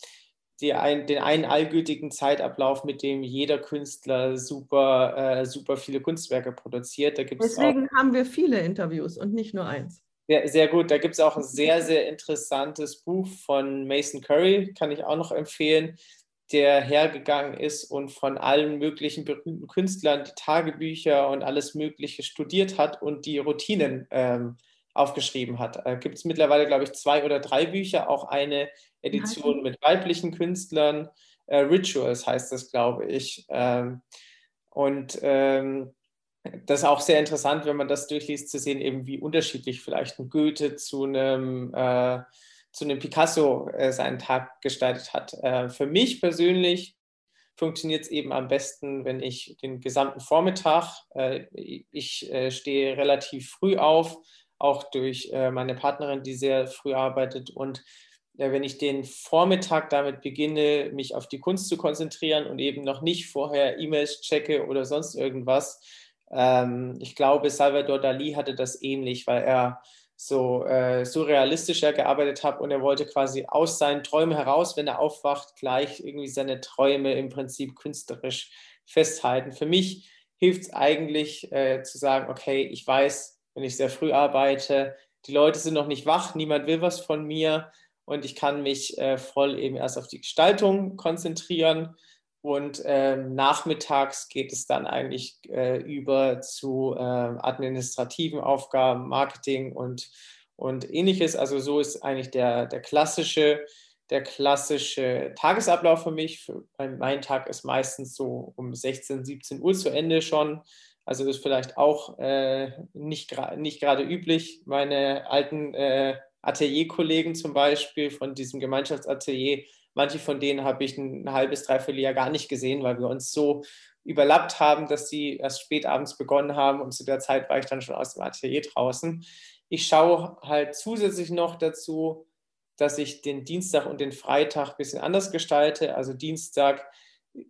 Speaker 2: die ein, den einen allgültigen Zeitablauf, mit dem jeder Künstler super, äh, super viele Kunstwerke produziert. Da
Speaker 1: Deswegen auch, haben wir viele Interviews und nicht nur eins.
Speaker 2: Ja, sehr gut. Da gibt es auch ein sehr, sehr interessantes Buch von Mason Curry, kann ich auch noch empfehlen, der hergegangen ist und von allen möglichen berühmten Künstlern die Tagebücher und alles Mögliche studiert hat und die Routinen ähm, aufgeschrieben hat. Äh, Gibt es mittlerweile, glaube ich, zwei oder drei Bücher, auch eine Edition mit weiblichen Künstlern. Äh, Rituals heißt das, glaube ich. Ähm, und ähm, das ist auch sehr interessant, wenn man das durchliest, zu sehen, eben wie unterschiedlich vielleicht ein Goethe zu einem, äh, zu einem Picasso äh, seinen Tag gestaltet hat. Äh, für mich persönlich funktioniert es eben am besten, wenn ich den gesamten Vormittag, äh, ich äh, stehe relativ früh auf, auch durch äh, meine Partnerin, die sehr früh arbeitet. Und äh, wenn ich den Vormittag damit beginne, mich auf die Kunst zu konzentrieren und eben noch nicht vorher E-Mails checke oder sonst irgendwas, ähm, ich glaube, Salvador Dali hatte das ähnlich, weil er so äh, surrealistischer gearbeitet hat und er wollte quasi aus seinen Träumen heraus, wenn er aufwacht, gleich irgendwie seine Träume im Prinzip künstlerisch festhalten. Für mich hilft es eigentlich äh, zu sagen, okay, ich weiß, wenn ich sehr früh arbeite. Die Leute sind noch nicht wach, niemand will was von mir und ich kann mich äh, voll eben erst auf die Gestaltung konzentrieren. Und äh, nachmittags geht es dann eigentlich äh, über zu äh, administrativen Aufgaben, Marketing und, und ähnliches. Also so ist eigentlich der, der klassische der klassische Tagesablauf für mich. Mein Tag ist meistens so um 16, 17 Uhr zu Ende schon. Also ist vielleicht auch äh, nicht, nicht gerade üblich. Meine alten äh, Atelierkollegen zum Beispiel von diesem Gemeinschaftsatelier, manche von denen habe ich ein, halbes, dreiviertel Jahr gar nicht gesehen, weil wir uns so überlappt haben, dass sie erst spät abends begonnen haben und zu der Zeit war ich dann schon aus dem Atelier draußen. Ich schaue halt zusätzlich noch dazu, dass ich den Dienstag und den Freitag ein bisschen anders gestalte. Also Dienstag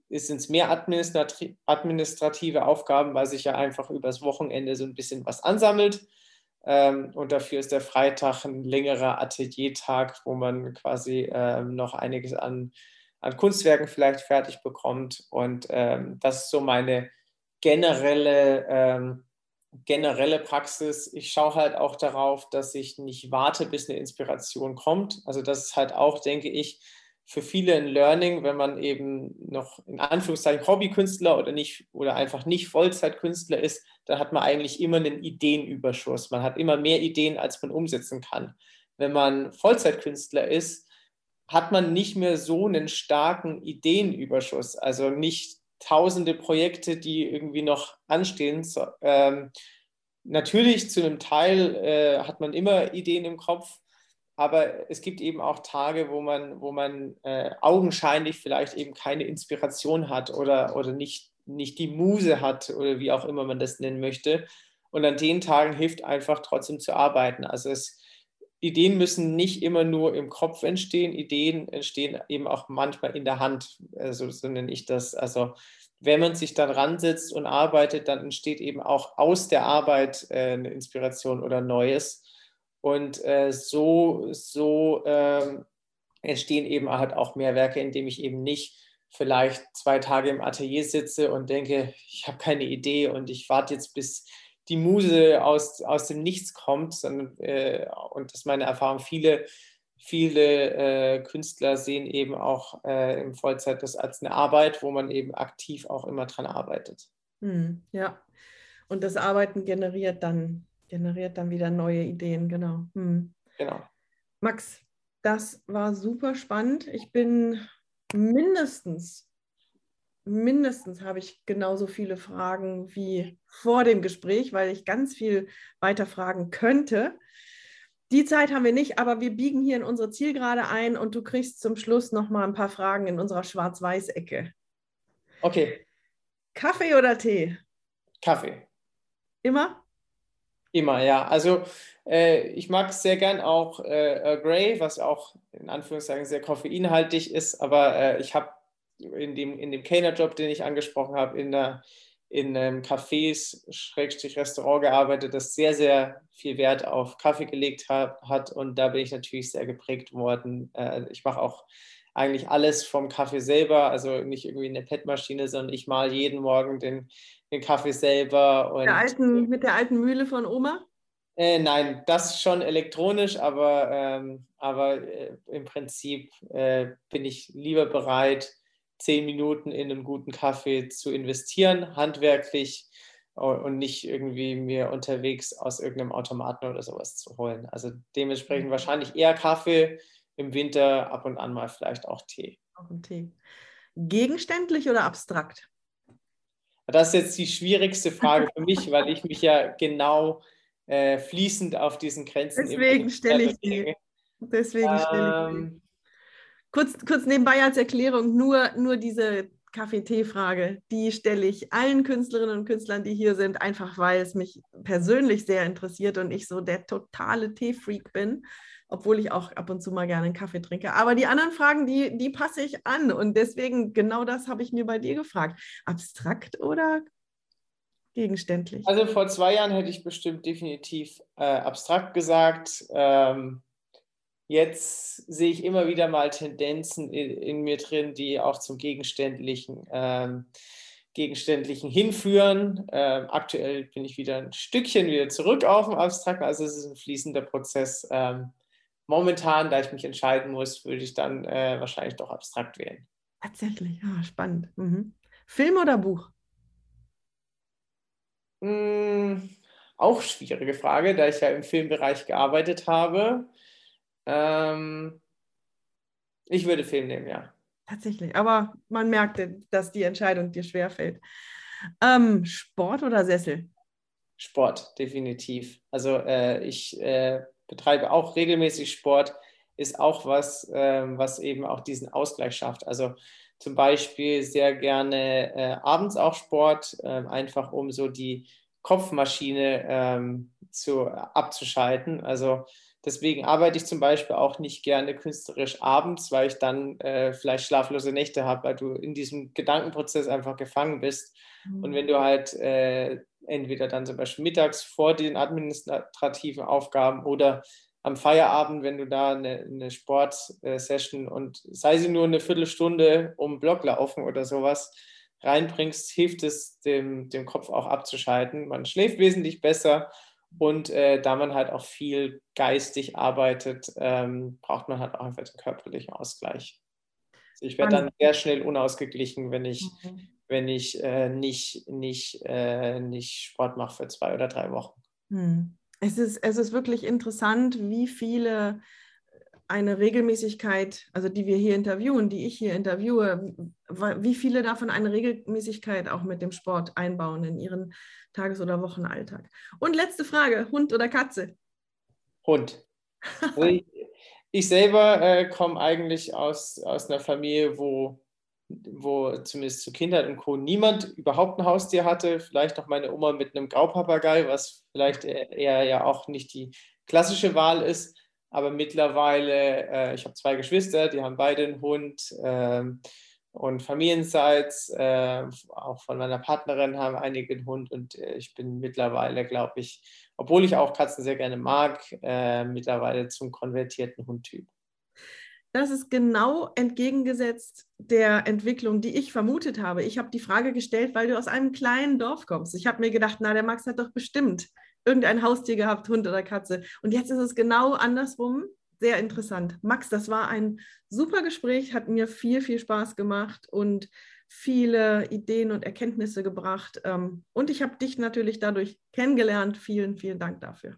Speaker 2: sind es mehr administrative Aufgaben, weil sich ja einfach übers Wochenende so ein bisschen was ansammelt. Ähm, und dafür ist der Freitag ein längerer Ateliertag, wo man quasi ähm, noch einiges an, an Kunstwerken vielleicht fertig bekommt. Und ähm, das ist so meine generelle generelle Praxis, ich schaue halt auch darauf, dass ich nicht warte, bis eine Inspiration kommt. Also das ist halt auch, denke ich, für viele ein Learning, wenn man eben noch in Anführungszeichen Hobbykünstler oder nicht oder einfach nicht Vollzeitkünstler ist, dann hat man eigentlich immer einen Ideenüberschuss. Man hat immer mehr Ideen, als man umsetzen kann. Wenn man Vollzeitkünstler ist, hat man nicht mehr so einen starken Ideenüberschuss. Also nicht tausende Projekte, die irgendwie noch anstehen. Ähm, natürlich zu einem Teil äh, hat man immer Ideen im Kopf, aber es gibt eben auch Tage, wo man, wo man äh, augenscheinlich vielleicht eben keine Inspiration hat oder, oder nicht, nicht die Muse hat oder wie auch immer man das nennen möchte. Und an den Tagen hilft einfach trotzdem zu arbeiten. Also es, Ideen müssen nicht immer nur im Kopf entstehen, Ideen entstehen eben auch manchmal in der Hand, also so nenne ich das. Also wenn man sich dann ransetzt und arbeitet, dann entsteht eben auch aus der Arbeit äh, eine Inspiration oder Neues. Und äh, so, so äh, entstehen eben halt auch mehr Werke, indem ich eben nicht vielleicht zwei Tage im Atelier sitze und denke, ich habe keine Idee und ich warte jetzt, bis die Muse aus, aus dem Nichts kommt, sondern, äh, und das ist meine Erfahrung, viele, viele äh, Künstler sehen eben auch äh, im Vollzeit das als eine Arbeit, wo man eben aktiv auch immer dran arbeitet.
Speaker 1: Hm, ja, und das Arbeiten generiert dann, generiert dann wieder neue Ideen, genau. Hm.
Speaker 2: Genau.
Speaker 1: Max, das war super spannend. Ich bin mindestens mindestens habe ich genauso viele Fragen wie vor dem Gespräch, weil ich ganz viel weiter fragen könnte. Die Zeit haben wir nicht, aber wir biegen hier in unsere Zielgerade ein und du kriegst zum Schluss noch mal ein paar Fragen in unserer Schwarz-Weiß-Ecke.
Speaker 2: Okay.
Speaker 1: Kaffee oder Tee?
Speaker 2: Kaffee.
Speaker 1: Immer?
Speaker 2: Immer, ja. Also äh, ich mag sehr gern auch äh, Grey, was auch in Anführungszeichen sehr koffeinhaltig ist, aber äh, ich habe in dem, in dem Kellnerjob, den ich angesprochen habe, in, der, in einem Cafés, Schrägstrich Restaurant gearbeitet, das sehr, sehr viel Wert auf Kaffee gelegt hat, hat. Und da bin ich natürlich sehr geprägt worden. Äh, ich mache auch eigentlich alles vom Kaffee selber, also nicht irgendwie eine PET-Maschine, sondern ich mal jeden Morgen den, den Kaffee selber.
Speaker 1: Und, der alten, mit der alten Mühle von Oma?
Speaker 2: Äh, nein, das schon elektronisch, aber, ähm, aber äh, im Prinzip äh, bin ich lieber bereit, zehn Minuten in einen guten Kaffee zu investieren, handwerklich und nicht irgendwie mir unterwegs aus irgendeinem Automaten oder sowas zu holen. Also dementsprechend mhm. wahrscheinlich eher Kaffee, im Winter ab und an mal vielleicht auch Tee.
Speaker 1: Auch ein Tee. Gegenständlich oder abstrakt?
Speaker 2: Das ist jetzt die schwierigste Frage für mich, weil ich mich ja genau äh, fließend auf diesen Grenzen.
Speaker 1: Deswegen stelle ich die. Deswegen stelle ich die kurz, kurz nebenbei als Erklärung, nur, nur diese Kaffee-Tee-Frage, die stelle ich allen Künstlerinnen und Künstlern, die hier sind, einfach weil es mich persönlich sehr interessiert und ich so der totale Tee-Freak bin, obwohl ich auch ab und zu mal gerne einen Kaffee trinke. Aber die anderen Fragen, die, die passe ich an und deswegen genau das habe ich mir bei dir gefragt. Abstrakt oder gegenständlich?
Speaker 2: Also vor zwei Jahren hätte ich bestimmt definitiv äh, abstrakt gesagt. Ähm, Jetzt sehe ich immer wieder mal Tendenzen in, in mir drin, die auch zum Gegenständlichen, ähm, Gegenständlichen hinführen. Ähm, aktuell bin ich wieder ein Stückchen wieder zurück auf dem Abstrakten, also es ist ein fließender Prozess. Ähm, momentan, da ich mich entscheiden muss, würde ich dann äh, wahrscheinlich doch abstrakt wählen.
Speaker 1: Tatsächlich, ja, spannend. Mhm. Film oder Buch?
Speaker 2: Hm, auch schwierige Frage, da ich ja im Filmbereich gearbeitet habe. Ähm, Ich würde Film nehmen, ja.
Speaker 1: Tatsächlich, aber man merkte, dass die Entscheidung dir schwerfällt. Ähm, Sport oder Sessel?
Speaker 2: Sport, definitiv. Also äh, ich äh, betreibe auch regelmäßig Sport, ist auch was, äh, was eben auch diesen Ausgleich schafft. Also zum Beispiel sehr gerne äh, abends auch Sport, ähm, einfach um so die Kopfmaschine ähm, zu, abzuschalten. Also deswegen arbeite ich zum Beispiel auch nicht gerne künstlerisch abends, weil ich dann äh, vielleicht schlaflose Nächte habe, weil du in diesem Gedankenprozess einfach gefangen bist. Mhm. Und wenn du halt äh, entweder dann zum Beispiel mittags vor den administrativen Aufgaben oder am Feierabend, wenn du da eine, eine Sportsession und sei sie nur eine Viertelstunde um Block laufen oder sowas reinbringst, hilft es dem, dem Kopf auch abzuschalten. Man schläft wesentlich besser und äh, da man halt auch viel geistig arbeitet, ähm, braucht man halt auch einfach den körperlichen Ausgleich. Also ich werde dann sehr schnell unausgeglichen, wenn ich, mhm. Wenn ich äh, nicht, nicht, äh, nicht Sport mache für zwei oder drei Wochen.
Speaker 1: Mhm. Es, ist, es ist wirklich interessant, wie viele eine Regelmäßigkeit, also die wir hier interviewen, die ich hier interviewe, wie viele davon eine Regelmäßigkeit auch mit dem Sport einbauen in ihren Tages- oder Wochenalltag. Und letzte Frage, Hund oder Katze?
Speaker 2: Hund. [laughs] Also ich, ich, selber äh, komme eigentlich aus, aus einer Familie, wo, wo zumindest zu Kindheit und Co. niemand überhaupt ein Haustier hatte. Vielleicht noch meine Oma mit einem Graupapagei, was vielleicht eher ja auch nicht die klassische Wahl ist. Aber mittlerweile, äh, ich habe zwei Geschwister, die haben beide einen Hund. Äh, und familienseits, äh, auch von meiner Partnerin haben einige einen Hund. Und äh, ich bin mittlerweile, glaube ich, obwohl ich auch Katzen sehr gerne mag, äh, mittlerweile zum konvertierten Hundtyp.
Speaker 1: Das ist genau entgegengesetzt der Entwicklung, die ich vermutet habe. Ich habe die Frage gestellt, weil du aus einem kleinen Dorf kommst. Ich habe mir gedacht, na, der Max hat doch bestimmt irgendein Haustier gehabt, Hund oder Katze. Und jetzt ist es genau andersrum. Sehr interessant. Max, das war ein super Gespräch, hat mir viel, viel Spaß gemacht und viele Ideen und Erkenntnisse gebracht. Ähm, und ich habe dich natürlich dadurch kennengelernt. Vielen, vielen Dank dafür.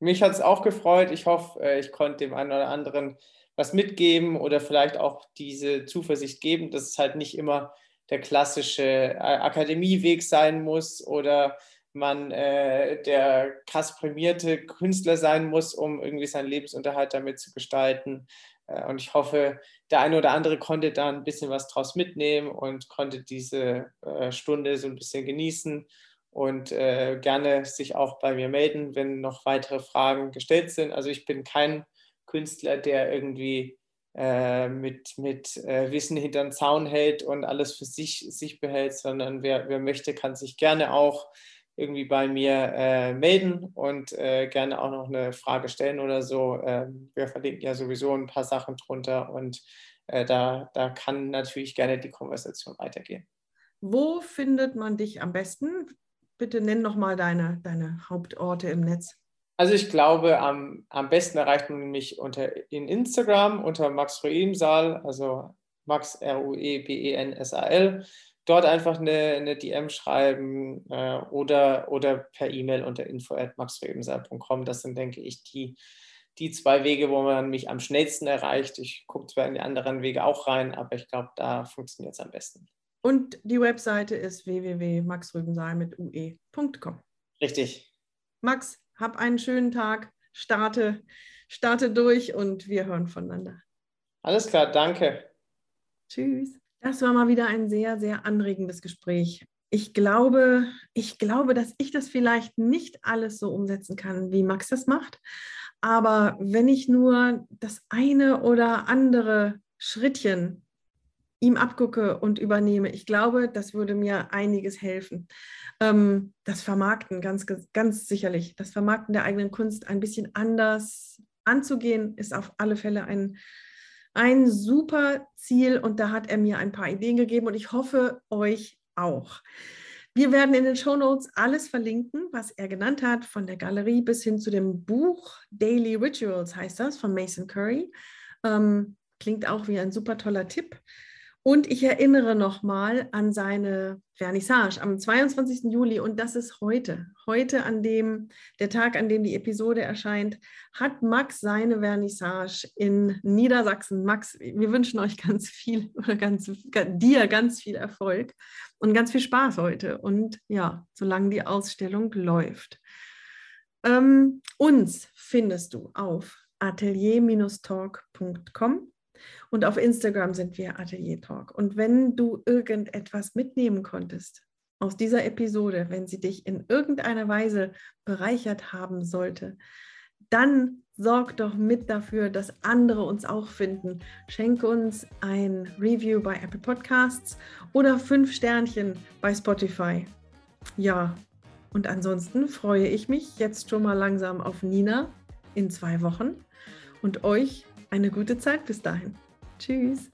Speaker 2: Mich hat es auch gefreut. Ich hoffe, äh, ich konnte dem einen oder anderen was mitgeben oder vielleicht auch diese Zuversicht geben, dass es halt nicht immer der klassische äh, Akademieweg sein muss oder man äh, der krass prämierte Künstler sein muss, um irgendwie seinen Lebensunterhalt damit zu gestalten. Äh, und ich hoffe, der eine oder andere konnte da ein bisschen was draus mitnehmen und konnte diese äh, Stunde so ein bisschen genießen und äh, gerne sich auch bei mir melden, wenn noch weitere Fragen gestellt sind. Also ich bin kein Künstler, der irgendwie äh, mit, mit äh, Wissen hinterm Zaun hält und alles für sich, sich behält, sondern wer, wer möchte, kann sich gerne auch irgendwie bei mir äh, melden und äh, gerne auch noch eine Frage stellen oder so. Ähm, wir verlinken ja sowieso ein paar Sachen drunter und äh, da, da kann natürlich gerne die Konversation weitergehen.
Speaker 1: Wo findet man dich am besten? Bitte nenn noch mal deine, deine Hauptorte im Netz.
Speaker 2: Also ich glaube, am, am besten erreicht man mich unter, in Instagram unter Max Ruemsal, also Max R-U-E-B-E-N-S-A-L dort einfach eine, eine DM schreiben äh, oder, oder per E-Mail unter info.maxrebensal.com. Das sind, denke ich, die, die zwei Wege, wo man mich am schnellsten erreicht. Ich gucke zwar in die anderen Wege auch rein, aber ich glaube, da funktioniert es am besten.
Speaker 1: Und die Webseite ist www.maxrübensal mit ue.com.
Speaker 2: Richtig.
Speaker 1: Max, hab einen schönen Tag, starte, starte durch und wir hören voneinander.
Speaker 2: Alles klar, danke.
Speaker 1: Tschüss. Das war mal wieder ein sehr, sehr anregendes Gespräch. Ich glaube, ich glaube, dass ich das vielleicht nicht alles so umsetzen kann, wie Max das macht. Aber wenn ich nur das eine oder andere Schrittchen ihm abgucke und übernehme, ich glaube, das würde mir einiges helfen. Ähm, das Vermarkten, ganz, ganz sicherlich, das Vermarkten der eigenen Kunst ein bisschen anders anzugehen, ist auf alle Fälle ein, ein super Ziel und da hat er mir ein paar Ideen gegeben und ich hoffe euch auch. Wir werden in den Show Notes alles verlinken, was er genannt hat, von der Galerie bis hin zu dem Buch Daily Rituals heißt das von Mason Curry. Ähm, klingt auch wie ein super toller Tipp. Und ich erinnere nochmal an seine Vernissage am 22. Juli und das ist heute. Heute, an dem, der Tag, an dem die Episode erscheint, hat Max seine Vernissage in Niedersachsen. Max, wir wünschen euch ganz viel oder ganz, dir ganz viel Erfolg und ganz viel Spaß heute. Und ja, solange die Ausstellung läuft. Ähm, uns findest du auf atelier-talk.com und auf Instagram sind wir Atelier Talk. Und wenn du irgendetwas mitnehmen konntest aus dieser Episode, wenn sie dich in irgendeiner Weise bereichert haben sollte, dann sorg doch mit dafür, dass andere uns auch finden. Schenk uns ein Review bei Apple Podcasts oder fünf Sternchen bei Spotify. Ja, und ansonsten freue ich mich jetzt schon mal langsam auf Nina in zwei Wochen und euch eine gute Zeit bis dahin. Tschüss.